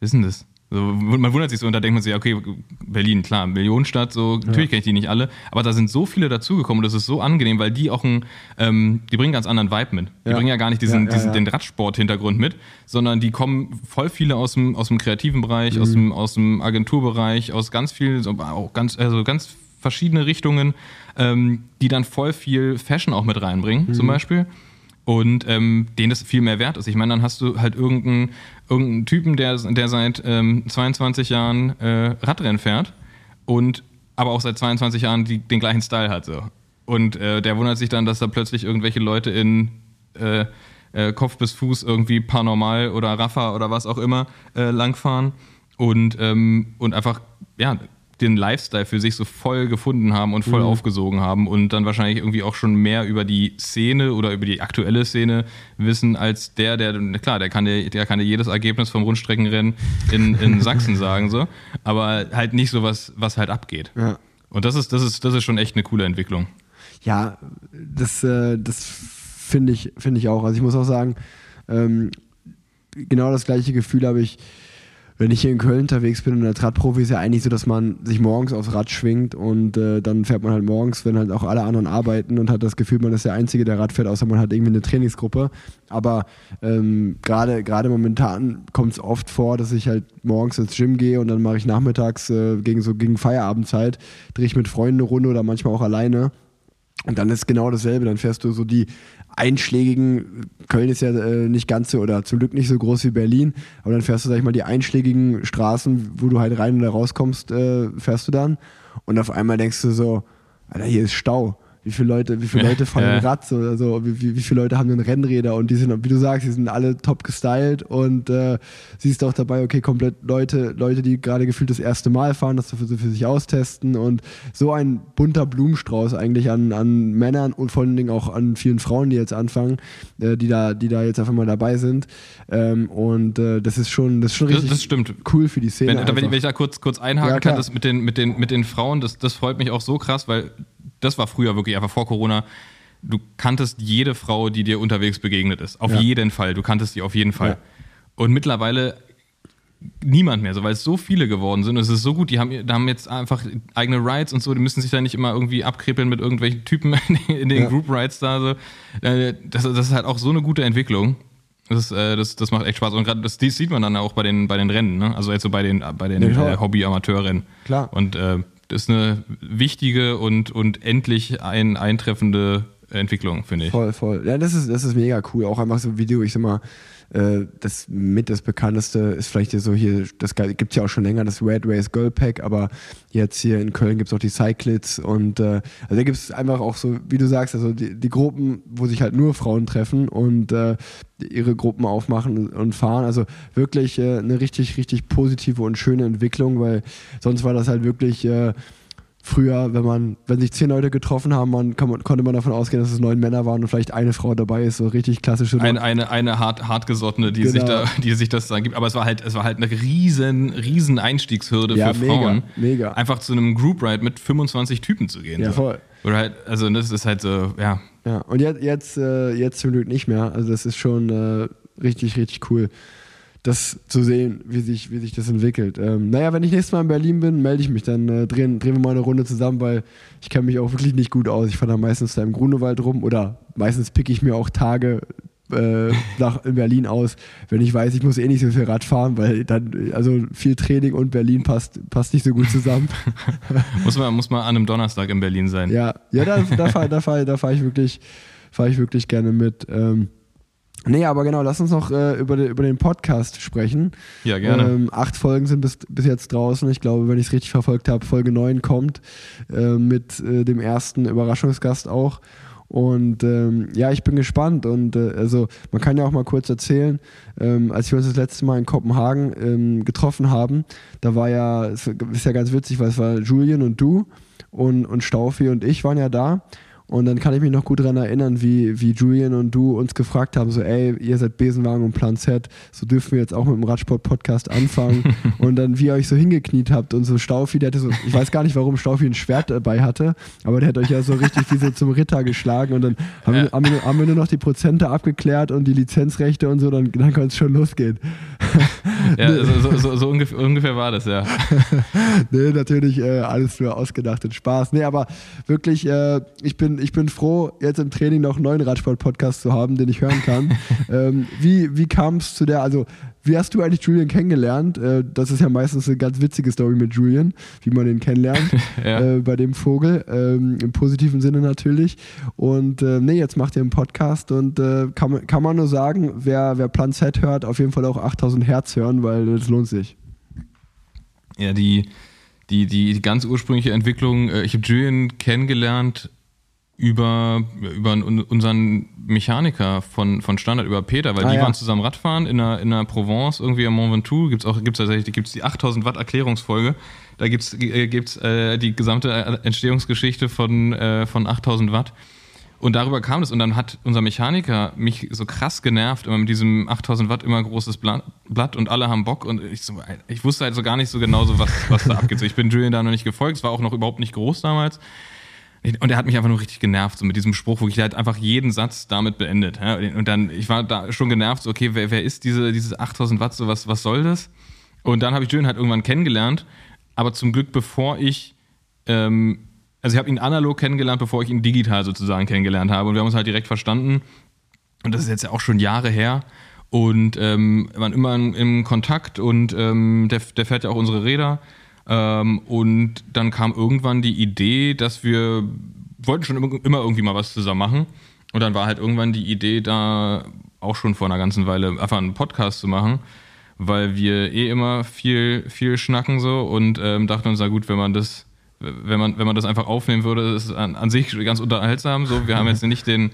wissen das? So, man wundert sich so und da denkt man sich, okay, Berlin, klar, Millionenstadt, so, natürlich ja. kenne ich die nicht alle, aber da sind so viele dazugekommen und das ist so angenehm, weil die auch ein, ähm, die bringen ganz anderen Vibe mit. Die ja. bringen ja gar nicht diesen, ja, diesen den Radsport-Hintergrund mit, sondern die kommen voll viele aus dem, aus dem kreativen Bereich, mhm. aus, dem, aus dem Agenturbereich, aus ganz vielen, so, auch ganz, also ganz verschiedene Richtungen, ähm, die dann voll viel Fashion auch mit reinbringen, mhm. zum Beispiel und ähm, denen das viel mehr wert ist. Ich meine, dann hast du halt irgendeinen, irgendeinen Typen, der, der seit ähm, 22 Jahren äh, Radrennen fährt und aber auch seit 22 Jahren die, den gleichen Style hat. So. Und äh, der wundert sich dann, dass da plötzlich irgendwelche Leute in äh, äh Kopf bis Fuß irgendwie Paranormal oder Rafa oder was auch immer äh, langfahren und, ähm, und einfach ja, den Lifestyle für sich so voll gefunden haben und voll mhm. aufgesogen haben und dann wahrscheinlich irgendwie auch schon mehr über die Szene oder über die aktuelle Szene wissen als der, der, klar, der kann dir, der kann dir jedes Ergebnis vom Rundstreckenrennen in, in [LAUGHS] Sachsen sagen, so, aber halt nicht so was, was halt abgeht. Ja. Und das ist, das ist, das ist schon echt eine coole Entwicklung. Ja, das, äh, das finde ich, finde ich auch. Also ich muss auch sagen, ähm, genau das gleiche Gefühl habe ich wenn ich hier in Köln unterwegs bin und als Radprofi ist ja eigentlich so, dass man sich morgens aufs Rad schwingt und äh, dann fährt man halt morgens, wenn halt auch alle anderen arbeiten und hat das Gefühl, man ist der Einzige, der Rad fährt, außer man hat irgendwie eine Trainingsgruppe. Aber ähm, gerade momentan kommt es oft vor, dass ich halt morgens ins Gym gehe und dann mache ich nachmittags äh, gegen so gegen Feierabendzeit, drehe ich mit Freunden eine Runde oder manchmal auch alleine. Und dann ist genau dasselbe. Dann fährst du so die einschlägigen, Köln ist ja äh, nicht ganz so oder zum Glück nicht so groß wie Berlin, aber dann fährst du, sag ich mal, die einschlägigen Straßen, wo du halt rein oder rauskommst, äh, fährst du dann. Und auf einmal denkst du so, Alter, hier ist Stau wie viele Leute, wie viele Leute fahren ja. Rad, so, also wie, wie, wie, viele Leute haben denn Rennräder und die sind, wie du sagst, die sind alle top gestylt und äh, siehst auch dabei, okay, komplett Leute, Leute, die gerade gefühlt das erste Mal fahren, das für, für sich austesten und so ein bunter Blumenstrauß eigentlich an, an Männern und vor allen Dingen auch an vielen Frauen, die jetzt anfangen, äh, die da, die da jetzt einfach mal dabei sind. Ähm, und äh, das ist schon, das ist schon richtig das, das cool für die Szene. Wenn, wenn, ich da kurz, kurz einhaken ja, kann, das mit den, mit, den, mit den Frauen, das, das freut mich auch so krass, weil das war früher wirklich einfach vor Corona. Du kanntest jede Frau, die dir unterwegs begegnet ist. Auf ja. jeden Fall. Du kanntest die auf jeden Fall. Ja. Und mittlerweile niemand mehr, so, weil es so viele geworden sind. Es ist so gut, die haben, die haben jetzt einfach eigene Rides und so, die müssen sich da nicht immer irgendwie abkrepeln mit irgendwelchen Typen [LAUGHS] in den ja. Group Rides da. So. Äh, das, das, ist halt auch so eine gute Entwicklung. Das, äh, das, das macht echt Spaß. Und gerade das, das sieht man dann auch bei den, bei den Rennen, ne? Also jetzt so bei den, bei den ja, äh, Hobby-Amateurrennen. Klar. Und äh, das ist eine wichtige und, und endlich ein, eintreffende Entwicklung, finde ich. Voll, voll. Ja, das ist, das ist mega cool. Auch einfach so ein Video, ich sag mal, das mit das bekannteste ist vielleicht so hier, das gibt es ja auch schon länger, das Red Race Girl Pack, aber jetzt hier in Köln gibt es auch die Cyclids und äh, also da gibt es einfach auch so, wie du sagst, also die, die, Gruppen, wo sich halt nur Frauen treffen und äh, ihre Gruppen aufmachen und fahren. Also wirklich äh, eine richtig, richtig positive und schöne Entwicklung, weil sonst war das halt wirklich äh, früher, wenn man, wenn sich zehn Leute getroffen haben, man, man, konnte man davon ausgehen, dass es neun Männer waren und vielleicht eine Frau dabei ist, so richtig klassische. Eine, eine, eine hart, hartgesottene, die genau. sich da, die sich das dann gibt. Aber es war halt, es war halt eine riesen, riesen Einstiegshürde ja, für mega, Frauen. Mega. Einfach zu einem Group Ride mit 25 Typen zu gehen. Ja, so. voll. Oder halt, also das ist halt so, ja. Ja, und jetzt, jetzt, äh, jetzt zum Glück nicht mehr. Also das ist schon äh, richtig, richtig cool das zu sehen, wie sich, wie sich das entwickelt. Ähm, naja, wenn ich nächstes Mal in Berlin bin, melde ich mich, dann äh, drehen, drehen wir mal eine Runde zusammen, weil ich kenne mich auch wirklich nicht gut aus. Ich fahre da meistens da im Grunewald rum oder meistens picke ich mir auch Tage, äh, [LAUGHS] nach Berlin aus, wenn ich weiß, ich muss eh nicht so viel Rad fahren, weil dann, also viel Training und Berlin passt, passt nicht so gut zusammen. [LAUGHS] muss, man, muss man an einem Donnerstag in Berlin sein. Ja, ja da, da fahre da fahr, da fahr ich, wirklich, ich wirklich gerne mit. Ähm, Nee, aber genau, lass uns noch äh, über, de, über den Podcast sprechen. Ja, gerne. Ähm, acht Folgen sind bis, bis jetzt draußen. Ich glaube, wenn ich es richtig verfolgt habe, Folge 9 kommt äh, mit äh, dem ersten Überraschungsgast auch. Und ähm, ja, ich bin gespannt. Und äh, also man kann ja auch mal kurz erzählen, ähm, als wir uns das letzte Mal in Kopenhagen ähm, getroffen haben, da war ja, es ist ja ganz witzig, weil es war Julian und du und, und Staufi und ich waren ja da. Und dann kann ich mich noch gut daran erinnern, wie, wie Julian und du uns gefragt haben, so ey, ihr seid Besenwagen und Plan Z, so dürfen wir jetzt auch mit dem Radsport-Podcast anfangen. [LAUGHS] und dann, wie ihr euch so hingekniet habt und so Staufi, der hatte so, ich weiß gar nicht, warum Staufi ein Schwert dabei hatte, aber der hat euch ja so richtig wie so zum Ritter geschlagen und dann haben, ja. wir, haben, wir, nur noch die Prozente abgeklärt und die Lizenzrechte und so, dann, dann konnte es schon losgehen. [LAUGHS] ja, so, so, so ungefähr, ungefähr, war das, ja. [LAUGHS] nee, natürlich äh, alles nur ausgedacht und Spaß. Nee, aber wirklich, äh, ich bin ich bin froh, jetzt im Training noch einen neuen Radsport-Podcast zu haben, den ich hören kann. [LAUGHS] ähm, wie wie kam es zu der, also wie hast du eigentlich Julian kennengelernt? Äh, das ist ja meistens eine ganz witzige Story mit Julian, wie man ihn kennenlernt, [LAUGHS] ja. äh, bei dem Vogel, ähm, im positiven Sinne natürlich. Und äh, nee, jetzt macht ihr einen Podcast und äh, kann, kann man nur sagen, wer, wer Plan Z hört, auf jeden Fall auch 8000 Hertz hören, weil das lohnt sich. Ja, die, die, die, die ganz ursprüngliche Entwicklung, äh, ich habe Julian kennengelernt über, über unseren Mechaniker von, von Standard, über Peter, weil ah, die ja. waren zusammen Radfahren in der, in der Provence, irgendwie am Mont Ventoux, gibt es auch, gibt's tatsächlich, gibt's die 8000 Watt Erklärungsfolge, da gibt es äh, gibt's, äh, die gesamte Entstehungsgeschichte von, äh, von 8000 Watt. Und darüber kam es und dann hat unser Mechaniker mich so krass genervt, immer mit diesem 8000 Watt immer großes Blatt und alle haben Bock und ich, so, ich wusste halt so gar nicht so genau so, was, was da abgeht. Ich bin Julian da noch nicht gefolgt, es war auch noch überhaupt nicht groß damals. Und er hat mich einfach nur richtig genervt, so mit diesem Spruch, wo ich halt einfach jeden Satz damit beendet. Ja? Und dann, ich war da schon genervt, so, okay, wer, wer ist diese, dieses 8000 Watt, so was, was soll das? Und dann habe ich Julian halt irgendwann kennengelernt, aber zum Glück bevor ich, ähm, also ich habe ihn analog kennengelernt, bevor ich ihn digital sozusagen kennengelernt habe und wir haben uns halt direkt verstanden. Und das ist jetzt ja auch schon Jahre her. Und ähm, waren immer im Kontakt und ähm, der, der fährt ja auch unsere Räder. Ähm, und dann kam irgendwann die Idee, dass wir wollten schon immer irgendwie mal was zusammen machen. Und dann war halt irgendwann die Idee da, auch schon vor einer ganzen Weile, einfach einen Podcast zu machen, weil wir eh immer viel, viel schnacken so und ähm, dachten uns, na gut, wenn man das, wenn man, wenn man das einfach aufnehmen würde, ist es an, an sich ganz unterhaltsam. So, wir haben jetzt [LAUGHS] nicht den,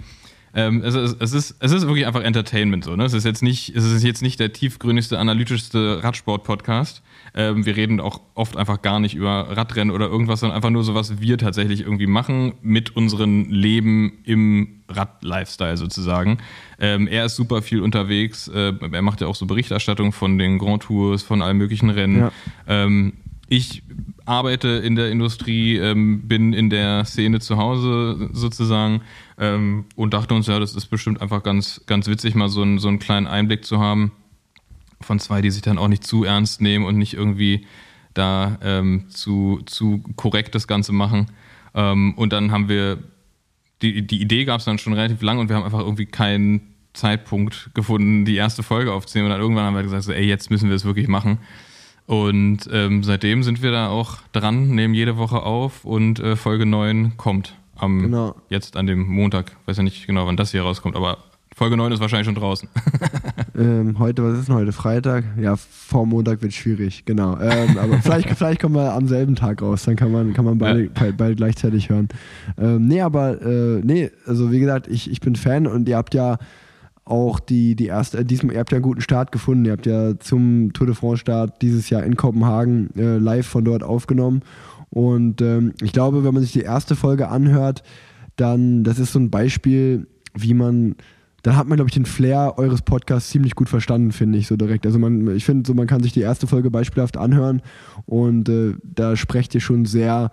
ähm, es, ist, es, ist, es ist wirklich einfach Entertainment so. Ne? Es ist jetzt nicht, es ist jetzt nicht der tiefgründigste, analytischste Radsport-Podcast. Ähm, wir reden auch oft einfach gar nicht über Radrennen oder irgendwas, sondern einfach nur so, was wir tatsächlich irgendwie machen mit unserem Leben im Rad-Lifestyle sozusagen. Ähm, er ist super viel unterwegs. Äh, er macht ja auch so Berichterstattung von den Grand Tours, von allen möglichen Rennen. Ja. Ähm, ich arbeite in der Industrie, ähm, bin in der Szene zu Hause sozusagen ähm, und dachte uns, ja, das ist bestimmt einfach ganz, ganz witzig, mal so, ein, so einen kleinen Einblick zu haben von zwei, die sich dann auch nicht zu ernst nehmen und nicht irgendwie da ähm, zu, zu korrekt das Ganze machen. Ähm, und dann haben wir, die, die Idee gab es dann schon relativ lang und wir haben einfach irgendwie keinen Zeitpunkt gefunden, die erste Folge aufzunehmen. Und dann irgendwann haben wir gesagt, so, ey, jetzt müssen wir es wirklich machen. Und ähm, seitdem sind wir da auch dran, nehmen jede Woche auf und äh, Folge 9 kommt am genau. jetzt an dem Montag. Weiß ja nicht genau, wann das hier rauskommt, aber Folge 9 ist wahrscheinlich schon draußen. [LAUGHS] ähm, heute, was ist denn heute? Freitag? Ja, vor Montag wird schwierig, genau. Ähm, aber vielleicht, [LAUGHS] vielleicht kommen wir am selben Tag raus, dann kann man, kann man beide, ja. beide gleichzeitig hören. Ähm, nee, aber äh, nee, also wie gesagt, ich, ich bin Fan und ihr habt ja auch die, die erste, äh, diesem, ihr habt ja einen guten Start gefunden. Ihr habt ja zum Tour de France-Start dieses Jahr in Kopenhagen äh, live von dort aufgenommen. Und ähm, ich glaube, wenn man sich die erste Folge anhört, dann, das ist so ein Beispiel, wie man dann hat man, glaube ich, den Flair eures Podcasts ziemlich gut verstanden, finde ich, so direkt. Also man, ich finde, so, man kann sich die erste Folge beispielhaft anhören und äh, da sprecht ihr schon sehr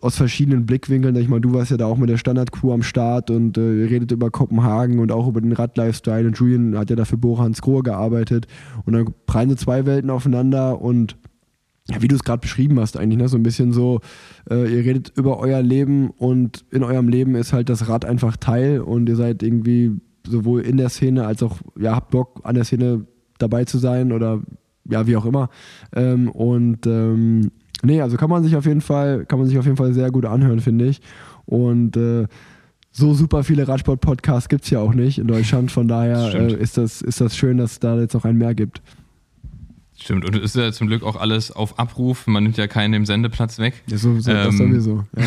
aus verschiedenen Blickwinkeln. Ich meine, du warst ja da auch mit der Standard-Crew am Start und äh, redet über Kopenhagen und auch über den Rad-Lifestyle und Julian hat ja dafür Bohans Grohe gearbeitet und dann prallen so zwei Welten aufeinander und ja, wie du es gerade beschrieben hast, eigentlich, ne? so ein bisschen so, äh, ihr redet über euer Leben und in eurem Leben ist halt das Rad einfach Teil und ihr seid irgendwie sowohl in der Szene als auch, ja, habt Bock an der Szene dabei zu sein oder ja, wie auch immer. Ähm, und ähm, nee, also kann man sich auf jeden Fall, kann man sich auf jeden Fall sehr gut anhören, finde ich. Und äh, so super viele Radsport-Podcasts gibt es ja auch nicht in Deutschland. Von daher [LAUGHS] äh, ist, das, ist das schön, dass es da jetzt noch einen mehr gibt. Stimmt, und es ist ja zum Glück auch alles auf Abruf. Man nimmt ja keinen dem Sendeplatz weg. Ja, so, so, ähm, das sowieso. Ja.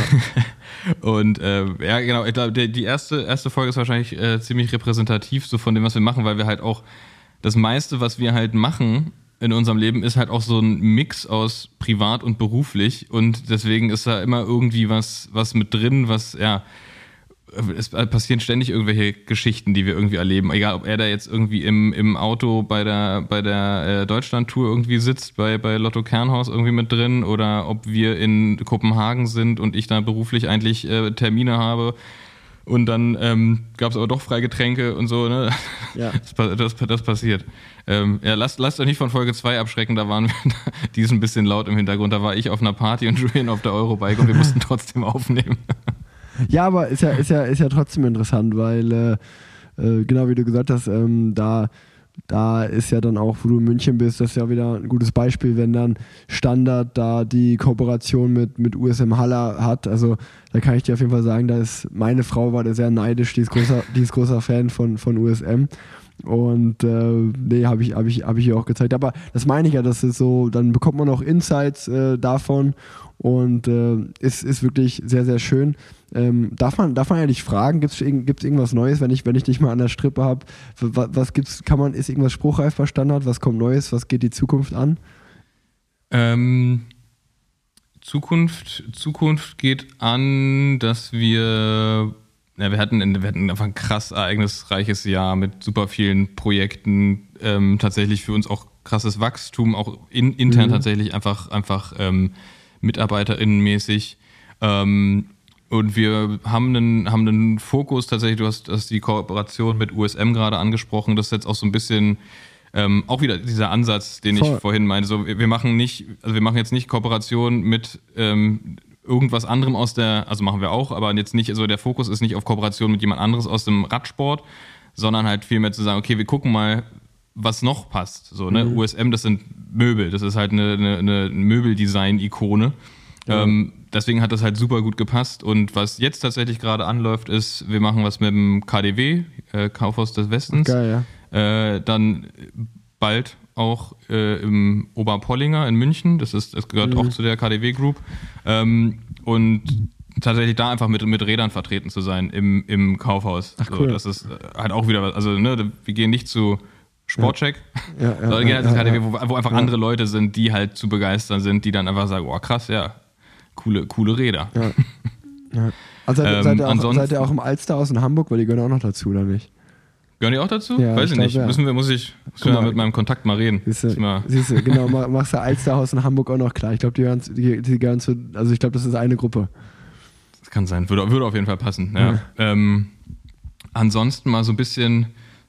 [LAUGHS] und äh, ja, genau, ich glaube, die erste, erste Folge ist wahrscheinlich äh, ziemlich repräsentativ so von dem, was wir machen, weil wir halt auch das meiste, was wir halt machen in unserem Leben, ist halt auch so ein Mix aus privat und beruflich. Und deswegen ist da immer irgendwie was, was mit drin, was, ja, es passieren ständig irgendwelche Geschichten, die wir irgendwie erleben. Egal, ob er da jetzt irgendwie im, im Auto bei der, bei der äh, Deutschland-Tour irgendwie sitzt, bei, bei Lotto Kernhaus irgendwie mit drin, oder ob wir in Kopenhagen sind und ich da beruflich eigentlich äh, Termine habe. Und dann ähm, gab es aber doch Freigetränke und so, ne? Ja. [LAUGHS] Das, das, das passiert. Ähm, ja, lasst, lasst euch nicht von Folge 2 abschrecken, da waren wir, [LAUGHS] die ist ein bisschen laut im Hintergrund. Da war ich auf einer Party und [LAUGHS] Julian auf der Eurobike und wir mussten trotzdem aufnehmen. Ja, aber ist ja, ist ja, ist ja trotzdem interessant, weil äh, äh, genau wie du gesagt hast, ähm, da, da ist ja dann auch, wo du in München bist, das ist ja wieder ein gutes Beispiel, wenn dann Standard da die Kooperation mit, mit USM Haller hat. Also da kann ich dir auf jeden Fall sagen, da ist meine Frau war da sehr neidisch, die ist großer, die ist großer Fan von, von USM. Und äh, nee, habe ich, hab ich, hab ich ihr auch gezeigt. Aber das meine ich ja, das ist so, dann bekommt man auch Insights äh, davon und äh, ist, ist wirklich sehr, sehr schön. Ähm, darf, man, darf man eigentlich fragen, gibt es irgendwas Neues, wenn ich, wenn ich dich mal an der Strippe habe? Was, was gibt's, kann man, ist irgendwas spruchreif bei Standard? Was kommt Neues? Was geht die Zukunft an? Ähm, Zukunft, Zukunft geht an, dass wir, ja, wir hatten, wir hatten einfach ein krass ereignisreiches Jahr mit super vielen Projekten, ähm, tatsächlich für uns auch krasses Wachstum, auch in, intern mhm. tatsächlich einfach, einfach ähm, MitarbeiterInnenmäßig. Ähm, und wir haben einen, haben einen Fokus tatsächlich, du hast, hast die Kooperation mit USM gerade angesprochen, das ist jetzt auch so ein bisschen ähm, auch wieder dieser Ansatz, den Voll. ich vorhin meinte. So, wir machen nicht, also wir machen jetzt nicht Kooperation mit ähm, irgendwas anderem aus der, also machen wir auch, aber jetzt nicht, also der Fokus ist nicht auf Kooperation mit jemand anderes aus dem Radsport, sondern halt vielmehr zu sagen, okay, wir gucken mal, was noch passt. So, ne? Mhm. USM, das sind Möbel, das ist halt eine, eine, eine Möbeldesign-Ikone. Ja. Ähm, deswegen hat das halt super gut gepasst. Und was jetzt tatsächlich gerade anläuft, ist, wir machen was mit dem KDW, äh, Kaufhaus des Westens. Geil, ja. Äh, dann bald auch äh, im Oberpollinger in München. Das, ist, das gehört mhm. auch zu der KDW Group. Ähm, und tatsächlich da einfach mit, mit Rädern vertreten zu sein im, im Kaufhaus. Ach, cool. So, das ist halt auch wieder was. Also, ne, wir gehen nicht zu Sportcheck. Ja, ja, [LAUGHS] sondern ja, ja, KDW, wo, wo einfach andere Leute sind, die halt zu begeistern sind, die dann einfach sagen, oh krass, ja, coole, coole Räder. Ja. Also seid, ähm, seid, ihr auch, seid, ihr auch, im Alsterhaus in Hamburg, weil die gehören auch noch dazu, oder nicht? Gehören die auch dazu? Ja, Weiß ich, nicht. Ja. Müssen wir, muss ich, müssen wir mit meinem Kontakt mal reden. Siehst du, siehst du genau, machst du Alsterhaus in Hamburg auch noch klar. Ich glaube, die, gehören, die, die gehören zu, also ich glaube, das ist eine Gruppe. Das kann sein, würde, würde auf jeden Fall passen. Ja. Ähm, ansonsten mal so ein bisschen,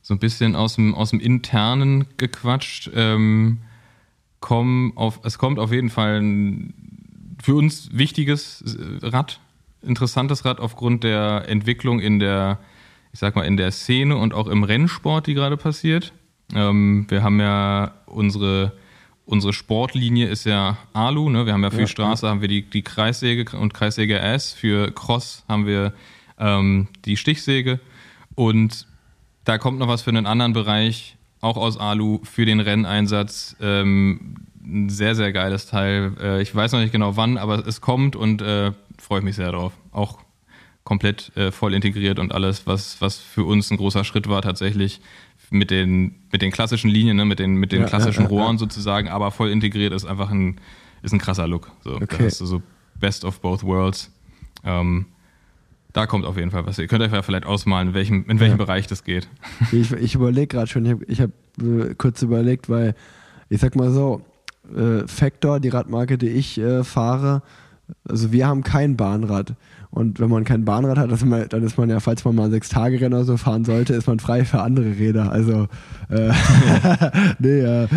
so ein bisschen aus dem, aus dem Internen gequatscht. Ähm, komm auf, es kommt auf jeden Fall ein für uns wichtiges Rad, interessantes Rad aufgrund der Entwicklung in der, ich sag mal, in der Szene und auch im Rennsport, die gerade passiert. Ähm, wir haben ja unsere, unsere Sportlinie ist ja Alu, ne? Wir haben ja für ja, Straße haben wir die, die Kreissäge und Kreissäge S, für Cross haben wir ähm, die Stichsäge und da kommt noch was für einen anderen Bereich, auch aus Alu, für den Renneinsatz. Ähm, ein sehr, sehr geiles Teil. Äh, ich weiß noch nicht genau wann, aber es kommt und äh, freue ich mich sehr drauf. Auch komplett äh, voll integriert und alles, was, was für uns ein großer Schritt war, tatsächlich mit den, mit den klassischen Linien, ne, mit den, mit den ja, klassischen ja, ja, Rohren sozusagen, aber voll integriert ist einfach ein, ist ein krasser Look. So, okay. Da hast du so Best of both worlds. Ähm, da kommt auf jeden Fall was. Ihr könnt euch ja vielleicht ausmalen, in welchem, in welchem Bereich das geht. [LAUGHS] Ich, ich überlege gerade schon, ich habe hab, äh, kurz überlegt, weil ich sag mal so, äh, Factor, die Radmarke, die ich äh, fahre, also wir haben kein Bahnrad. Und wenn man kein Bahnrad hat, dann ist man ja, falls man mal sechs Tage Rennen oder so fahren sollte, ist man frei für andere Räder. Also äh, [LAUGHS] nee, äh,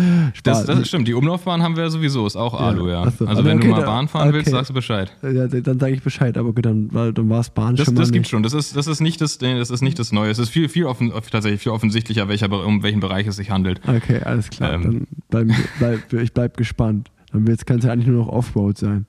das, das stimmt. Die Umlaufbahn haben wir ja sowieso, ist auch Alu, ja. So. Also wenn okay, du mal Bahn fahren okay. willst, sagst du Bescheid. Ja, dann sage ich Bescheid, aber gut, dann, dann war es Bahn das, schon Das gibt schon. Das ist, das ist nicht das, das ist nicht das Neue. Es ist viel, viel offen, tatsächlich viel offensichtlicher, welcher, um welchen Bereich es sich handelt. Okay, alles klar. Ähm. Dann bleib, bleib, ich bleib gespannt. Dann kann es ja eigentlich nur noch Offroad sein.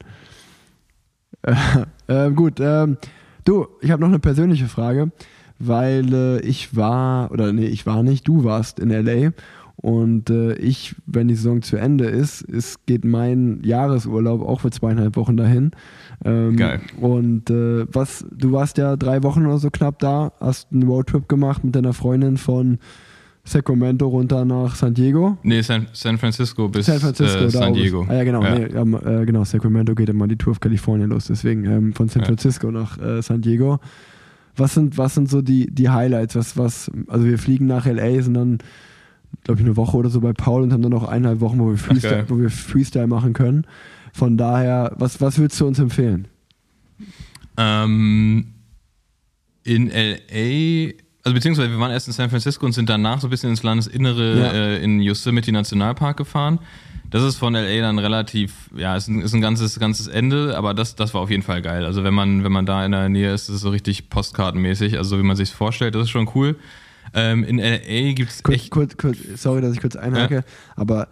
[LAUGHS] Äh, gut, ähm, du, ich habe noch eine persönliche Frage, weil äh, ich war, oder nee, ich war nicht, du warst in LA und äh, ich, wenn die Saison zu Ende ist, ist geht mein Jahresurlaub auch für zweieinhalb Wochen dahin. Ähm, Geil. Und äh, was, du warst ja drei Wochen oder so knapp da, hast einen Roadtrip gemacht mit deiner Freundin von Sacramento runter nach San Diego. Nee, San, San Francisco bis San, Francisco, äh, San Diego. Ah, ja, genau. Ja. Nee, ja, äh, genau. Sacramento geht immer die Tour auf Kalifornien los. Deswegen ähm, von San Francisco ja. nach äh, San Diego. Was sind, was sind so die, die Highlights? Was, was, also wir fliegen nach LA, sind dann, glaube ich, eine Woche oder so bei Paul und haben dann noch eineinhalb Wochen, wo wir Freestyle, wo wir Freestyle machen können. Von daher, was, was würdest du uns empfehlen? Ähm, in LA also beziehungsweise wir waren erst in San Francisco und sind danach so ein bisschen ins Landesinnere ja. äh, in Yosemite Nationalpark gefahren. Das ist von LA dann relativ, ja, ist ein, ist ein ganzes, ganzes Ende, aber das, das war auf jeden Fall geil. Also wenn man, wenn man da in der Nähe ist, ist es so richtig postkartenmäßig, also wie man sich vorstellt, das ist schon cool. Ähm, in LA gibt es echt... Kurz, kurz, sorry, dass ich kurz einhake, ja. aber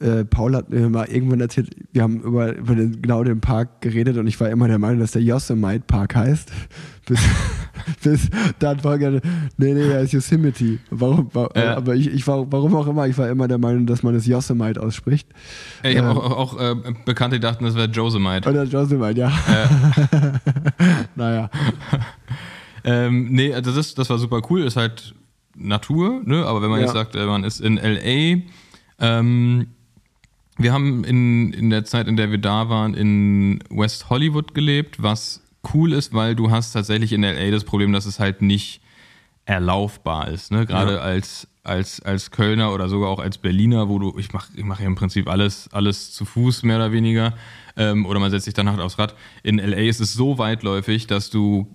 äh, Paul hat mir mal irgendwann erzählt, wir haben über, über den, genau den Park geredet und ich war immer der Meinung, dass der Yosemite Park heißt. [LAUGHS] bis, [LAUGHS] bis dann war gerne, nee, nee, er ist Yosemite. Warum, war, ja. Aber ich, ich war, warum auch immer, ich war immer der Meinung, dass man es Yosemite ausspricht. Ich habe ähm, auch, auch äh, Bekannte, die dachten, das wäre Josemite. Oder Josemite, ja. ja. [LAUGHS] naja. ähm, nee, also das, das war super cool, ist halt Natur, ne? aber wenn man ja. jetzt sagt, äh, man ist in L.A., ähm, wir haben in, in der Zeit, in der wir da waren, in West Hollywood gelebt, was cool ist, weil du hast tatsächlich in LA das Problem, dass es halt nicht erlaufbar ist. Ne? Gerade ja. als, als, als Kölner oder sogar auch als Berliner, wo du, ich mache ich mach ja im Prinzip alles, alles zu Fuß, mehr oder weniger, ähm, oder man setzt sich danach aufs Rad. In LA ist es so weitläufig, dass du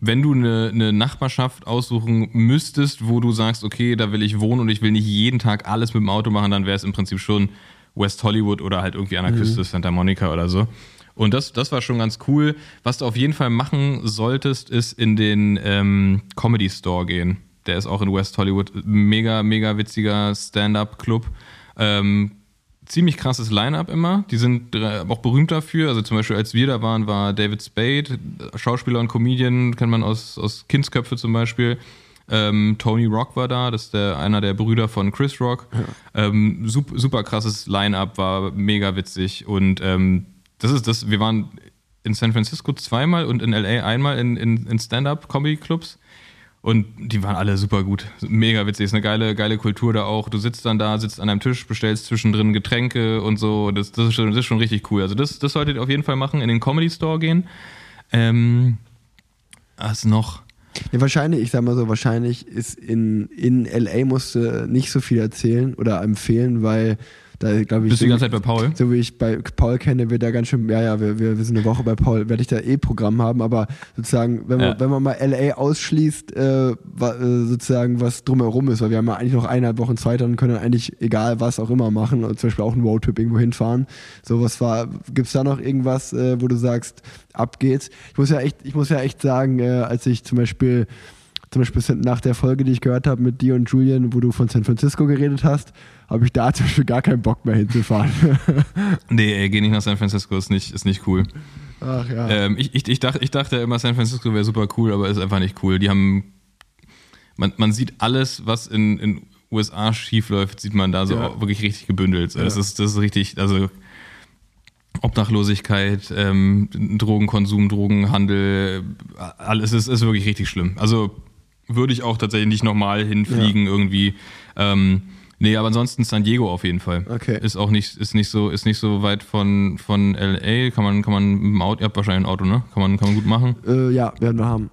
wenn du eine, eine, Nachbarschaft aussuchen müsstest, wo du sagst, okay, da will ich wohnen und ich will nicht jeden Tag alles mit dem Auto machen, dann wäre es im Prinzip schon West Hollywood oder halt irgendwie an der mhm. Küste Santa Monica oder so. Und das, das war schon ganz cool. Was du auf jeden Fall machen solltest, ist in den ähm, Comedy Store gehen. Der ist auch in West Hollywood. Mega, mega witziger Stand-up-Club. Ähm, ziemlich krasses Line-up immer. Die sind auch berühmt dafür. Also zum Beispiel, als wir da waren, war David Spade, Schauspieler und Comedian, kennt man aus, aus Kindsköpfe zum Beispiel. Ähm, Tony Rock war da, das ist der, einer der Brüder von Chris Rock. Ja. Ähm, super, super krasses Line-up, war mega witzig. Und ähm, das ist das, wir waren in San Francisco zweimal und in LA einmal in, in, in Stand-up-Comedy-Clubs. Und die waren alle super gut. Mega witzig. Ist eine geile, geile Kultur da auch. Du sitzt dann da, sitzt an einem Tisch, bestellst zwischendrin Getränke und so. Das, das, ist, schon, das ist schon richtig cool. Also, das, das solltet ihr auf jeden Fall machen, in den Comedy Store gehen. Ähm, was noch? Ja, wahrscheinlich, ich sag mal so, wahrscheinlich ist in, in LA musst du nicht so viel erzählen oder empfehlen, weil da ich. Bist du die ganze Zeit bei Paul? So wie ich bei Paul kenne, wird da ganz schön, ja, ja, wir, wir, wir sind eine Woche bei Paul, werde ich da eh Programm haben, aber sozusagen, wenn man, ja. wenn man mal LA ausschließt, äh, äh, sozusagen, was drumherum ist, weil wir haben ja eigentlich noch eineinhalb Wochen Zeit und können eigentlich egal was auch immer machen und zum Beispiel auch einen Roadtrip irgendwo hinfahren. So was war, gibt es da noch irgendwas, äh, wo du sagst, ab geht's? Ich muss ja echt, ich muss ja echt sagen, äh, als ich zum Beispiel zum Beispiel nach der Folge, die ich gehört habe mit dir und Julian, wo du von San Francisco geredet hast, habe ich da [LAUGHS] zum Beispiel gar keinen Bock mehr hinzufahren. [LAUGHS] nee, ey, geh nicht nach San Francisco, ist nicht, ist nicht cool. Ach ja. Ähm, ich, ich, ich, dachte, ich dachte immer, San Francisco wäre super cool, aber ist einfach nicht cool. Die haben. Man, man sieht alles, was in, in USA schief läuft, sieht man da so ja. wirklich richtig gebündelt. Ja. Das, ist, das ist richtig, also Obdachlosigkeit, ähm, Drogenkonsum, Drogenhandel, alles ist, ist wirklich richtig schlimm. Also würde ich auch tatsächlich nicht nochmal hinfliegen ja. irgendwie. Ähm, nee, aber ansonsten San Diego auf jeden Fall. Okay. Ist auch nicht, ist nicht so, ist nicht so weit von, von LA. Kann man, kann man mit dem Auto, ihr habt wahrscheinlich ein Auto, ne? Kann man, kann man gut machen. Äh, ja, werden wir haben.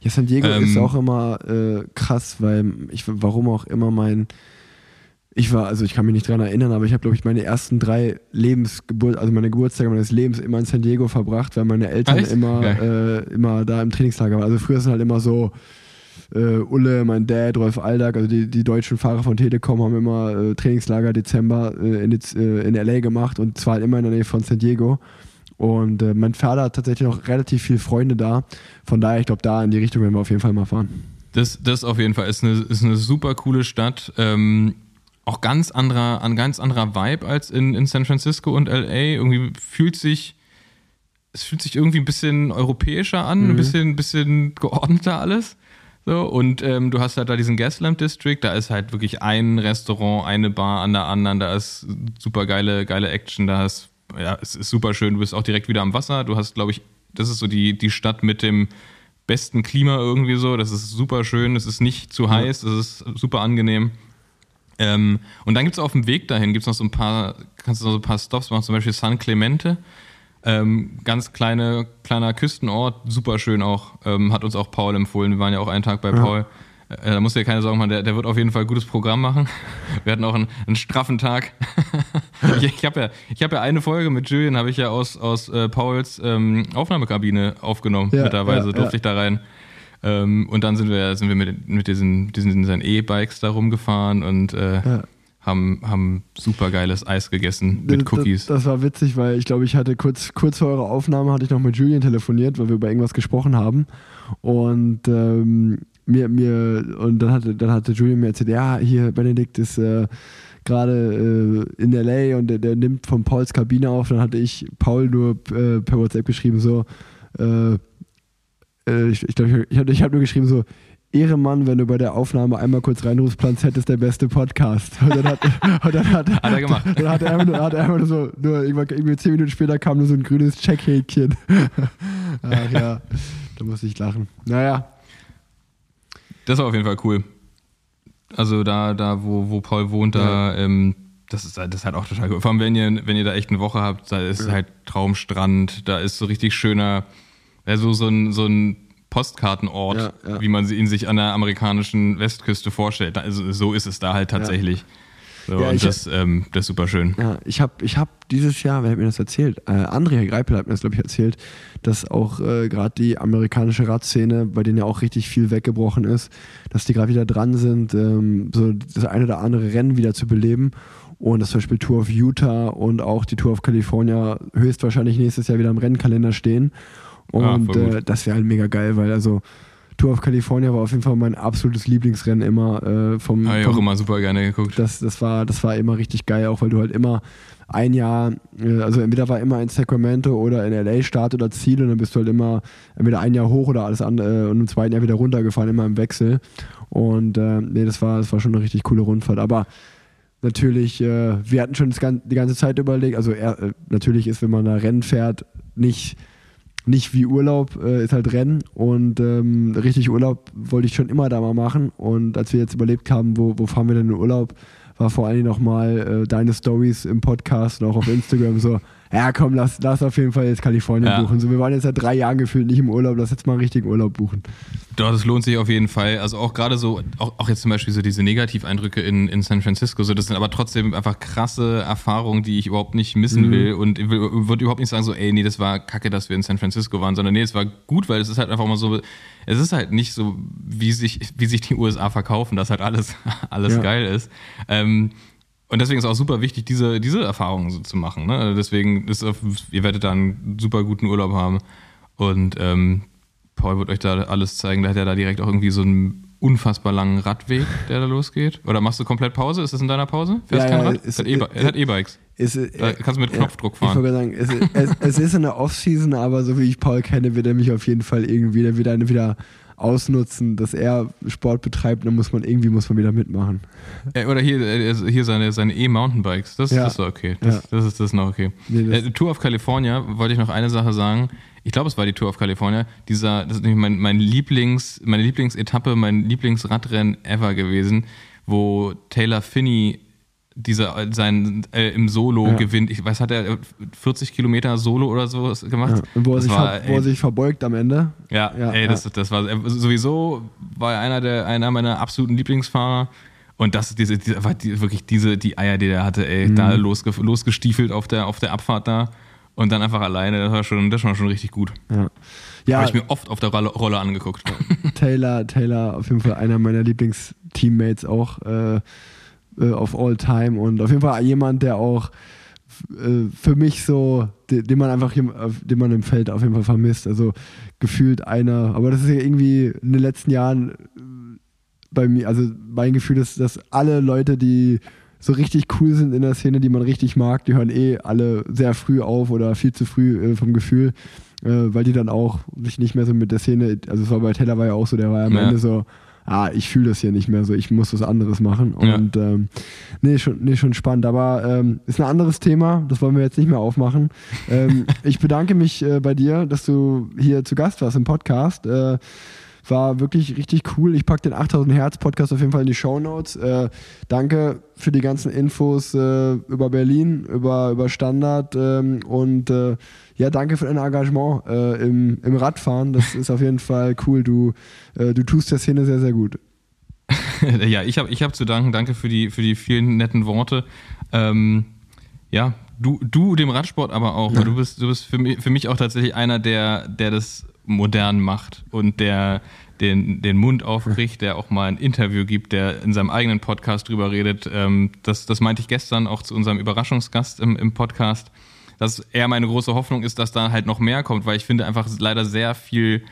Ja, San Diego ähm, ist auch immer äh, krass, weil ich, warum auch immer mein ich war, also ich kann mich nicht dran erinnern, aber ich habe, glaube ich, meine ersten drei Lebensgeburt, also meine Geburtstage meines Lebens immer in San Diego verbracht, weil meine Eltern Echt? immer, äh, immer da im Trainingslager waren. Also früher sind halt immer so, äh, Ulle, mein Dad, Rolf Aldag, also die, die deutschen Fahrer von Telekom haben immer äh, Trainingslager Dezember äh, in, äh, in LA gemacht und zwar halt immer in der Nähe von San Diego. Und äh, mein Vater hat tatsächlich noch relativ viele Freunde da. Von daher, ich glaube, da in die Richtung werden wir auf jeden Fall mal fahren. Das, das auf jeden Fall ist eine, ist eine super coole Stadt. Ähm, auch ganz anderer, ein ganz anderer Vibe als in, in San Francisco und LA. Irgendwie fühlt sich, es fühlt sich irgendwie ein bisschen europäischer an, ein bisschen, bisschen geordneter alles. So, und ähm, du hast halt da diesen Gaslamp District, da ist halt wirklich ein Restaurant, eine Bar an der anderen, da ist super geile, geile Action, da ist, ja, es ist super schön, du bist auch direkt wieder am Wasser, du hast, glaube ich, das ist so die, die Stadt mit dem besten Klima irgendwie so, das ist super schön, es ist nicht zu heiß, es ist super angenehm. Ähm, und dann gibt es auf dem Weg dahin, gibt's noch so ein paar, kannst du noch so ein paar Stops machen, zum Beispiel San Clemente. Ähm, ganz kleine, kleiner Küstenort, super schön auch. Ähm, hat uns auch Paul empfohlen. Wir waren ja auch einen Tag bei Paul. Äh, da musst du dir keine Sorgen machen, der, der wird auf jeden Fall ein gutes Programm machen. Wir hatten auch einen, einen straffen Tag. [LAUGHS] ich ich habe ja, ich hab ja eine Folge mit Julian, habe ich ja aus, aus äh, Pauls ähm, Aufnahmekabine aufgenommen. Ja, Mittlerweile ja, durfte ja. ich da rein. Ähm, und dann sind wir, sind wir mit, mit diesen, diesen seinen E-Bikes da rumgefahren und äh, Ja. Haben, haben super geiles Eis gegessen mit Cookies. Das, das war witzig, weil ich glaube, ich hatte kurz, kurz vor eurer Aufnahme hatte ich noch mit Julian telefoniert, weil wir über irgendwas gesprochen haben. Und ähm, mir, mir, und dann hatte, dann hatte Julian mir erzählt, ja, hier, Benedikt ist äh, gerade äh, in LA und der, der nimmt von Pauls Kabine auf. Dann hatte ich Paul nur äh, per WhatsApp geschrieben, so, äh, äh, ich, ich glaube, ich, ich habe ich hab nur geschrieben, so, Ehremann, wenn du bei der Aufnahme einmal kurz reinrufst, Planzett ist der beste Podcast. [LAUGHS] Und dann hat, und dann hat, Hat er gemacht. Dann hat er einfach nur, hat er einfach nur so, nur irgendwie zehn Minuten später kam nur so ein grünes Checkhäkchen. [LAUGHS] Ach ja, da musste ich lachen. Naja, Das war auf jeden Fall cool. Also da, da wo, wo Paul wohnt, da, ähm, das, ist, das ist halt auch total cool. Vor allem, wenn ihr, wenn ihr da echt eine Woche habt, da ist halt Traumstrand, da ist so richtig schöner, ja, so, so ein, so ein Postkartenort, Ja, ja. wie man ihn sich an der amerikanischen Westküste vorstellt. Also, so ist es da halt tatsächlich. So, Ja, und ich- das, ähm, das ist super schön. Ja, ich habe ich hab dieses Jahr, wer hat mir das erzählt? Äh, André Greipel hat mir das, glaube ich, erzählt, dass auch äh, gerade die amerikanische Radszene, bei denen ja auch richtig viel weggebrochen ist, dass die gerade wieder dran sind, ähm, so das eine oder andere Rennen wieder zu beleben. Und dass zum Beispiel Tour of Utah und auch die Tour of California höchstwahrscheinlich nächstes Jahr wieder im Rennkalender stehen. Ah, Und gut. äh, das wäre halt mega geil, weil also Tour of California war auf jeden Fall mein absolutes Lieblingsrennen immer äh, vom, Habe ich auch immer super gerne geguckt. das, das, war, das war immer richtig geil, auch weil du halt immer ein Jahr, äh, also entweder war immer in Sacramento oder in LA Start oder Ziel und dann bist du halt immer entweder ein Jahr hoch oder alles andere und im zweiten Jahr wieder runtergefahren, immer im Wechsel. Und äh, nee, das war, das war schon eine richtig coole Rundfahrt. Aber natürlich, äh, wir hatten schon das, die ganze Zeit überlegt, also er, äh, natürlich ist, wenn man da Rennen fährt, nicht nicht wie Urlaub, äh, ist halt Rennen und ähm, richtig Urlaub wollte ich schon immer da mal machen und als wir jetzt überlegt haben, wo, wo fahren wir denn in Urlaub, war vor allen Dingen nochmal äh, deine Stories im Podcast und auch auf Instagram so, ja komm, lass, lass auf jeden Fall jetzt Kalifornien Ja. buchen. So, wir waren jetzt seit drei Jahren gefühlt nicht im Urlaub, lass jetzt mal einen richtigen Urlaub buchen. Doch, das lohnt sich auf jeden Fall. Also auch gerade so, auch, auch jetzt zum Beispiel so diese Negativeindrücke in, in San Francisco, so das sind aber trotzdem einfach krasse Erfahrungen, die ich überhaupt nicht missen will. Und ich würde überhaupt nicht sagen, so, ey, nee, das war kacke, dass wir in San Francisco waren, sondern nee, es war gut, weil es ist halt einfach mal so, es ist halt nicht so, wie sich, wie sich die USA verkaufen, dass halt alles, [LAUGHS] alles Ja. geil ist. Ähm, und deswegen ist auch super wichtig, diese, diese Erfahrungen so zu machen. Ne? Also Deswegen ist ihr werdet da einen super guten Urlaub haben. Und ähm, Paul wird euch da alles zeigen. Da hat er da direkt auch irgendwie so einen unfassbar langen Radweg, der da losgeht. Oder machst du komplett Pause? Ist das in deiner Pause? Fährst Ja, kein ja, Rad? ist- Er hat E-Bikes. Ist, Da kannst du mit Knopfdruck Ich fahren. wollte gerade sagen, es, es, es ist in der Off-Season, aber so wie ich Paul kenne, wird er mich auf jeden Fall irgendwie der wieder, wieder ausnutzen, dass er Sport betreibt, dann muss man irgendwie muss man wieder mitmachen. Äh, Oder hier, äh, hier seine, seine E-Mountainbikes. Das, Ja. das ist okay. Das, Ja. das, ist, das ist noch okay. Nee, das- äh, Tour of California wollte ich noch eine Sache sagen. Ich glaube, es war die Tour of California. Dieser, das ist nämlich mein, mein Lieblings, meine Lieblingsetappe, mein Lieblingsradrennen ever gewesen, wo Taylor Finney dieser sein äh, im Solo Ja. gewinnt. Ich weiß, hat er 40 Kilometer Solo oder so gemacht? Ja. Wo er, sich, war, wo er sich verbeugt am Ende. ja, Ja, ey, das, das war sowieso war er einer der einer meiner absoluten Lieblingsfahrer Und das, diese, diese die, wirklich diese, die Eier, die der hatte, ey, mhm. da losge, losgestiefelt auf der, auf der Abfahrt da und dann einfach alleine, das war schon, das war schon richtig gut. Ja. Ja, Habe ich mir oft auf der Rolle, Rolle angeguckt. [LAUGHS] Taylor, Taylor, auf jeden Fall einer meiner Lieblingsteammates auch äh, äh, auf All Time und auf jeden Fall jemand, der auch äh, für mich so, den, den, man einfach, den man im Feld auf jeden Fall vermisst. Also gefühlt einer, aber das ist ja irgendwie in den letzten Jahren äh, bei mir, also mein Gefühl ist, dass alle Leute, die so richtig cool sind in der Szene, die man richtig mag, die hören eh alle sehr früh auf oder viel zu früh äh, vom Gefühl, äh, weil die dann auch sich nicht mehr so mit der Szene, also es war bei Teller war ja auch so, der war ja am ja. Ende so, ah, ich fühle das hier nicht mehr so, ich muss was anderes machen. Und ja. ähm, nee, schon, nee, schon spannend. Aber ähm, ist ein anderes Thema, das wollen wir jetzt nicht mehr aufmachen. ähm, [LAUGHS] ich bedanke mich äh, bei dir, dass du hier zu Gast warst im Podcast. Äh, war wirklich richtig cool. Ich packe den 8000 Hertz Podcast auf jeden Fall in die Show Notes. Äh, danke für die ganzen Infos äh, über Berlin, über, über Standard ähm, und äh, ja, danke für dein Engagement äh, im, im Radfahren. Das [LAUGHS] ist auf jeden Fall cool. Du, äh, du tust der Szene sehr, sehr gut. [LAUGHS] ja, ich habe ich hab zu danken. Danke für die, für die vielen netten Worte. Ähm, ja, du, du dem Radsport aber auch. Ja. Du bist, du bist für mich, für mich auch tatsächlich einer, der, der das modern macht und der den, den Mund aufkriegt, der auch mal ein Interview gibt, der in seinem eigenen Podcast drüber redet. Ähm, das, das meinte ich gestern auch zu unserem Überraschungsgast im, im Podcast, dass eher meine große Hoffnung ist, dass da halt noch mehr kommt, weil ich finde einfach leider sehr viel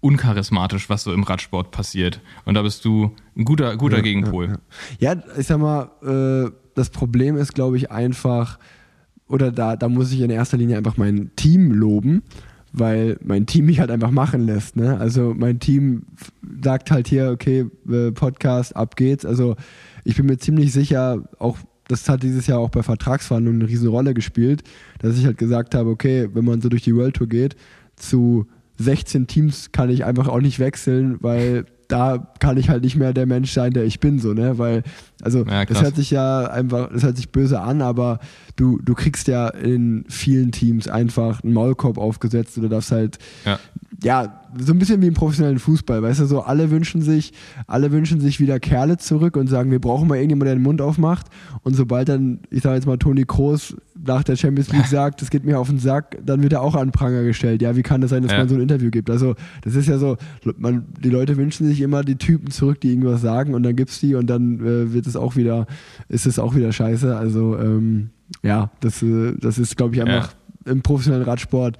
uncharismatisch, was so im Radsport passiert. Und da bist du ein guter, guter ja, Gegenpol. Ja, ja. ja, ich sag mal, äh, das Problem ist, glaube ich, einfach, oder da, da muss ich in erster Linie einfach mein Team loben weil mein Team mich halt einfach machen lässt. Ne? Also mein Team sagt halt hier, okay, äh, Podcast, ab geht's. Also ich bin mir ziemlich sicher, auch das hat dieses Jahr auch bei Vertragsverhandlungen eine riesen Rolle gespielt, dass ich halt gesagt habe, okay, wenn man so durch die World Tour geht, zu 16 Teams kann ich einfach auch nicht wechseln, weil da kann ich halt nicht mehr der Mensch sein, der ich bin, so, ne? Weil, also ja, das hört sich ja einfach, das hört sich böse an, aber du, du kriegst ja in vielen Teams einfach einen Maulkorb aufgesetzt oder darfst halt ja ja, so ein bisschen wie im professionellen Fußball, weißt du, so alle wünschen sich, alle wünschen sich wieder Kerle zurück und sagen, wir brauchen mal irgendjemanden, der den Mund aufmacht. Und sobald dann, ich sage jetzt mal, Toni Kroos nach der Champions League [LAUGHS] sagt, das geht mir auf den Sack, dann wird er auch an Pranger gestellt. Ja, wie kann das sein, dass ja. man so ein Interview gibt? Also, das ist ja so, man, die Leute wünschen sich immer die Typen zurück, die irgendwas sagen und dann gibt's die und dann äh, wird es auch wieder, ist es auch wieder scheiße. Also, ähm, ja, das, äh, das ist, glaube ich, einfach ja. im professionellen Radsport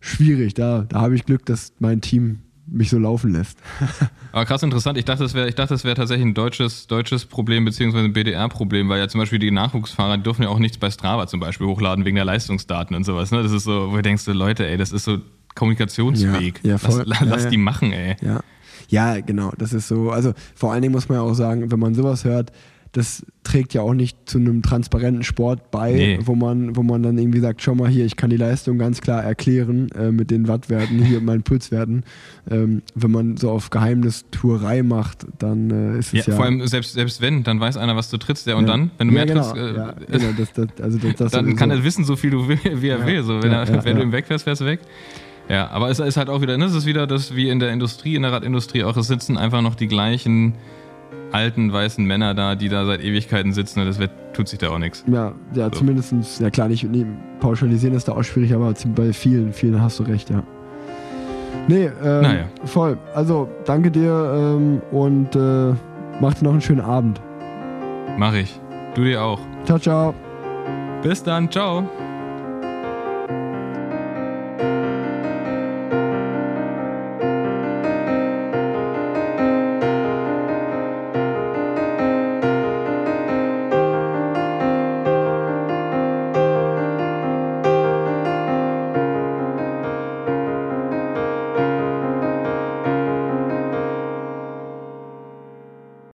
schwierig. Da, da habe ich Glück, dass mein Team mich so laufen lässt. [LAUGHS] Aber krass interessant. Ich dachte, das wäre, wär tatsächlich ein deutsches, deutsches Problem beziehungsweise ein BDR-Problem, weil ja zum Beispiel die Nachwuchsfahrer die dürfen ja auch nichts bei Strava zum Beispiel hochladen wegen der Leistungsdaten und sowas. Ne? Das ist so, wo du denkst, Leute, ey, das ist so Kommunikationsweg. Ja, ja, voll, lass, lass ja, die machen, ey. Ja. Ja, genau. Das ist so. Also vor allen Dingen muss man ja auch sagen, wenn man sowas hört, das trägt ja auch nicht zu einem transparenten Sport bei, nee. wo, man, wo man dann irgendwie sagt, schau mal hier, ich kann die Leistung ganz klar erklären äh, mit den Wattwerten, hier meinen Pulswerten. Ähm, wenn man so auf Geheimnistuerei macht, dann äh, ist es ja, ja, Vor allem, selbst, selbst wenn, dann weiß einer, was du trittst, ja, und ja. dann, wenn du ja, mehr genau. trittst, äh, ja, genau, das, das, also das, [LAUGHS] dann kann er wissen, so viel du will, wie er will. So, wenn er, wenn du ihm wegfährst, fährst du weg. Ja, aber es ist halt auch wieder, ne, es ist wieder das wie in der Industrie, in der Radindustrie auch, es sitzen einfach noch die gleichen alten weißen Männer da, die da seit Ewigkeiten sitzen und das wird, tut sich da auch nichts. Ja, ja, so. zumindest, ja klar, nicht nee, pauschalisieren ist da auch schwierig, aber bei vielen, vielen hast du recht, ja. Nee, ähm, naja. voll. Also, danke dir ähm, und äh, mach dir noch einen schönen Abend. Mach ich. Du dir auch. Ciao, ciao. Bis dann, ciao.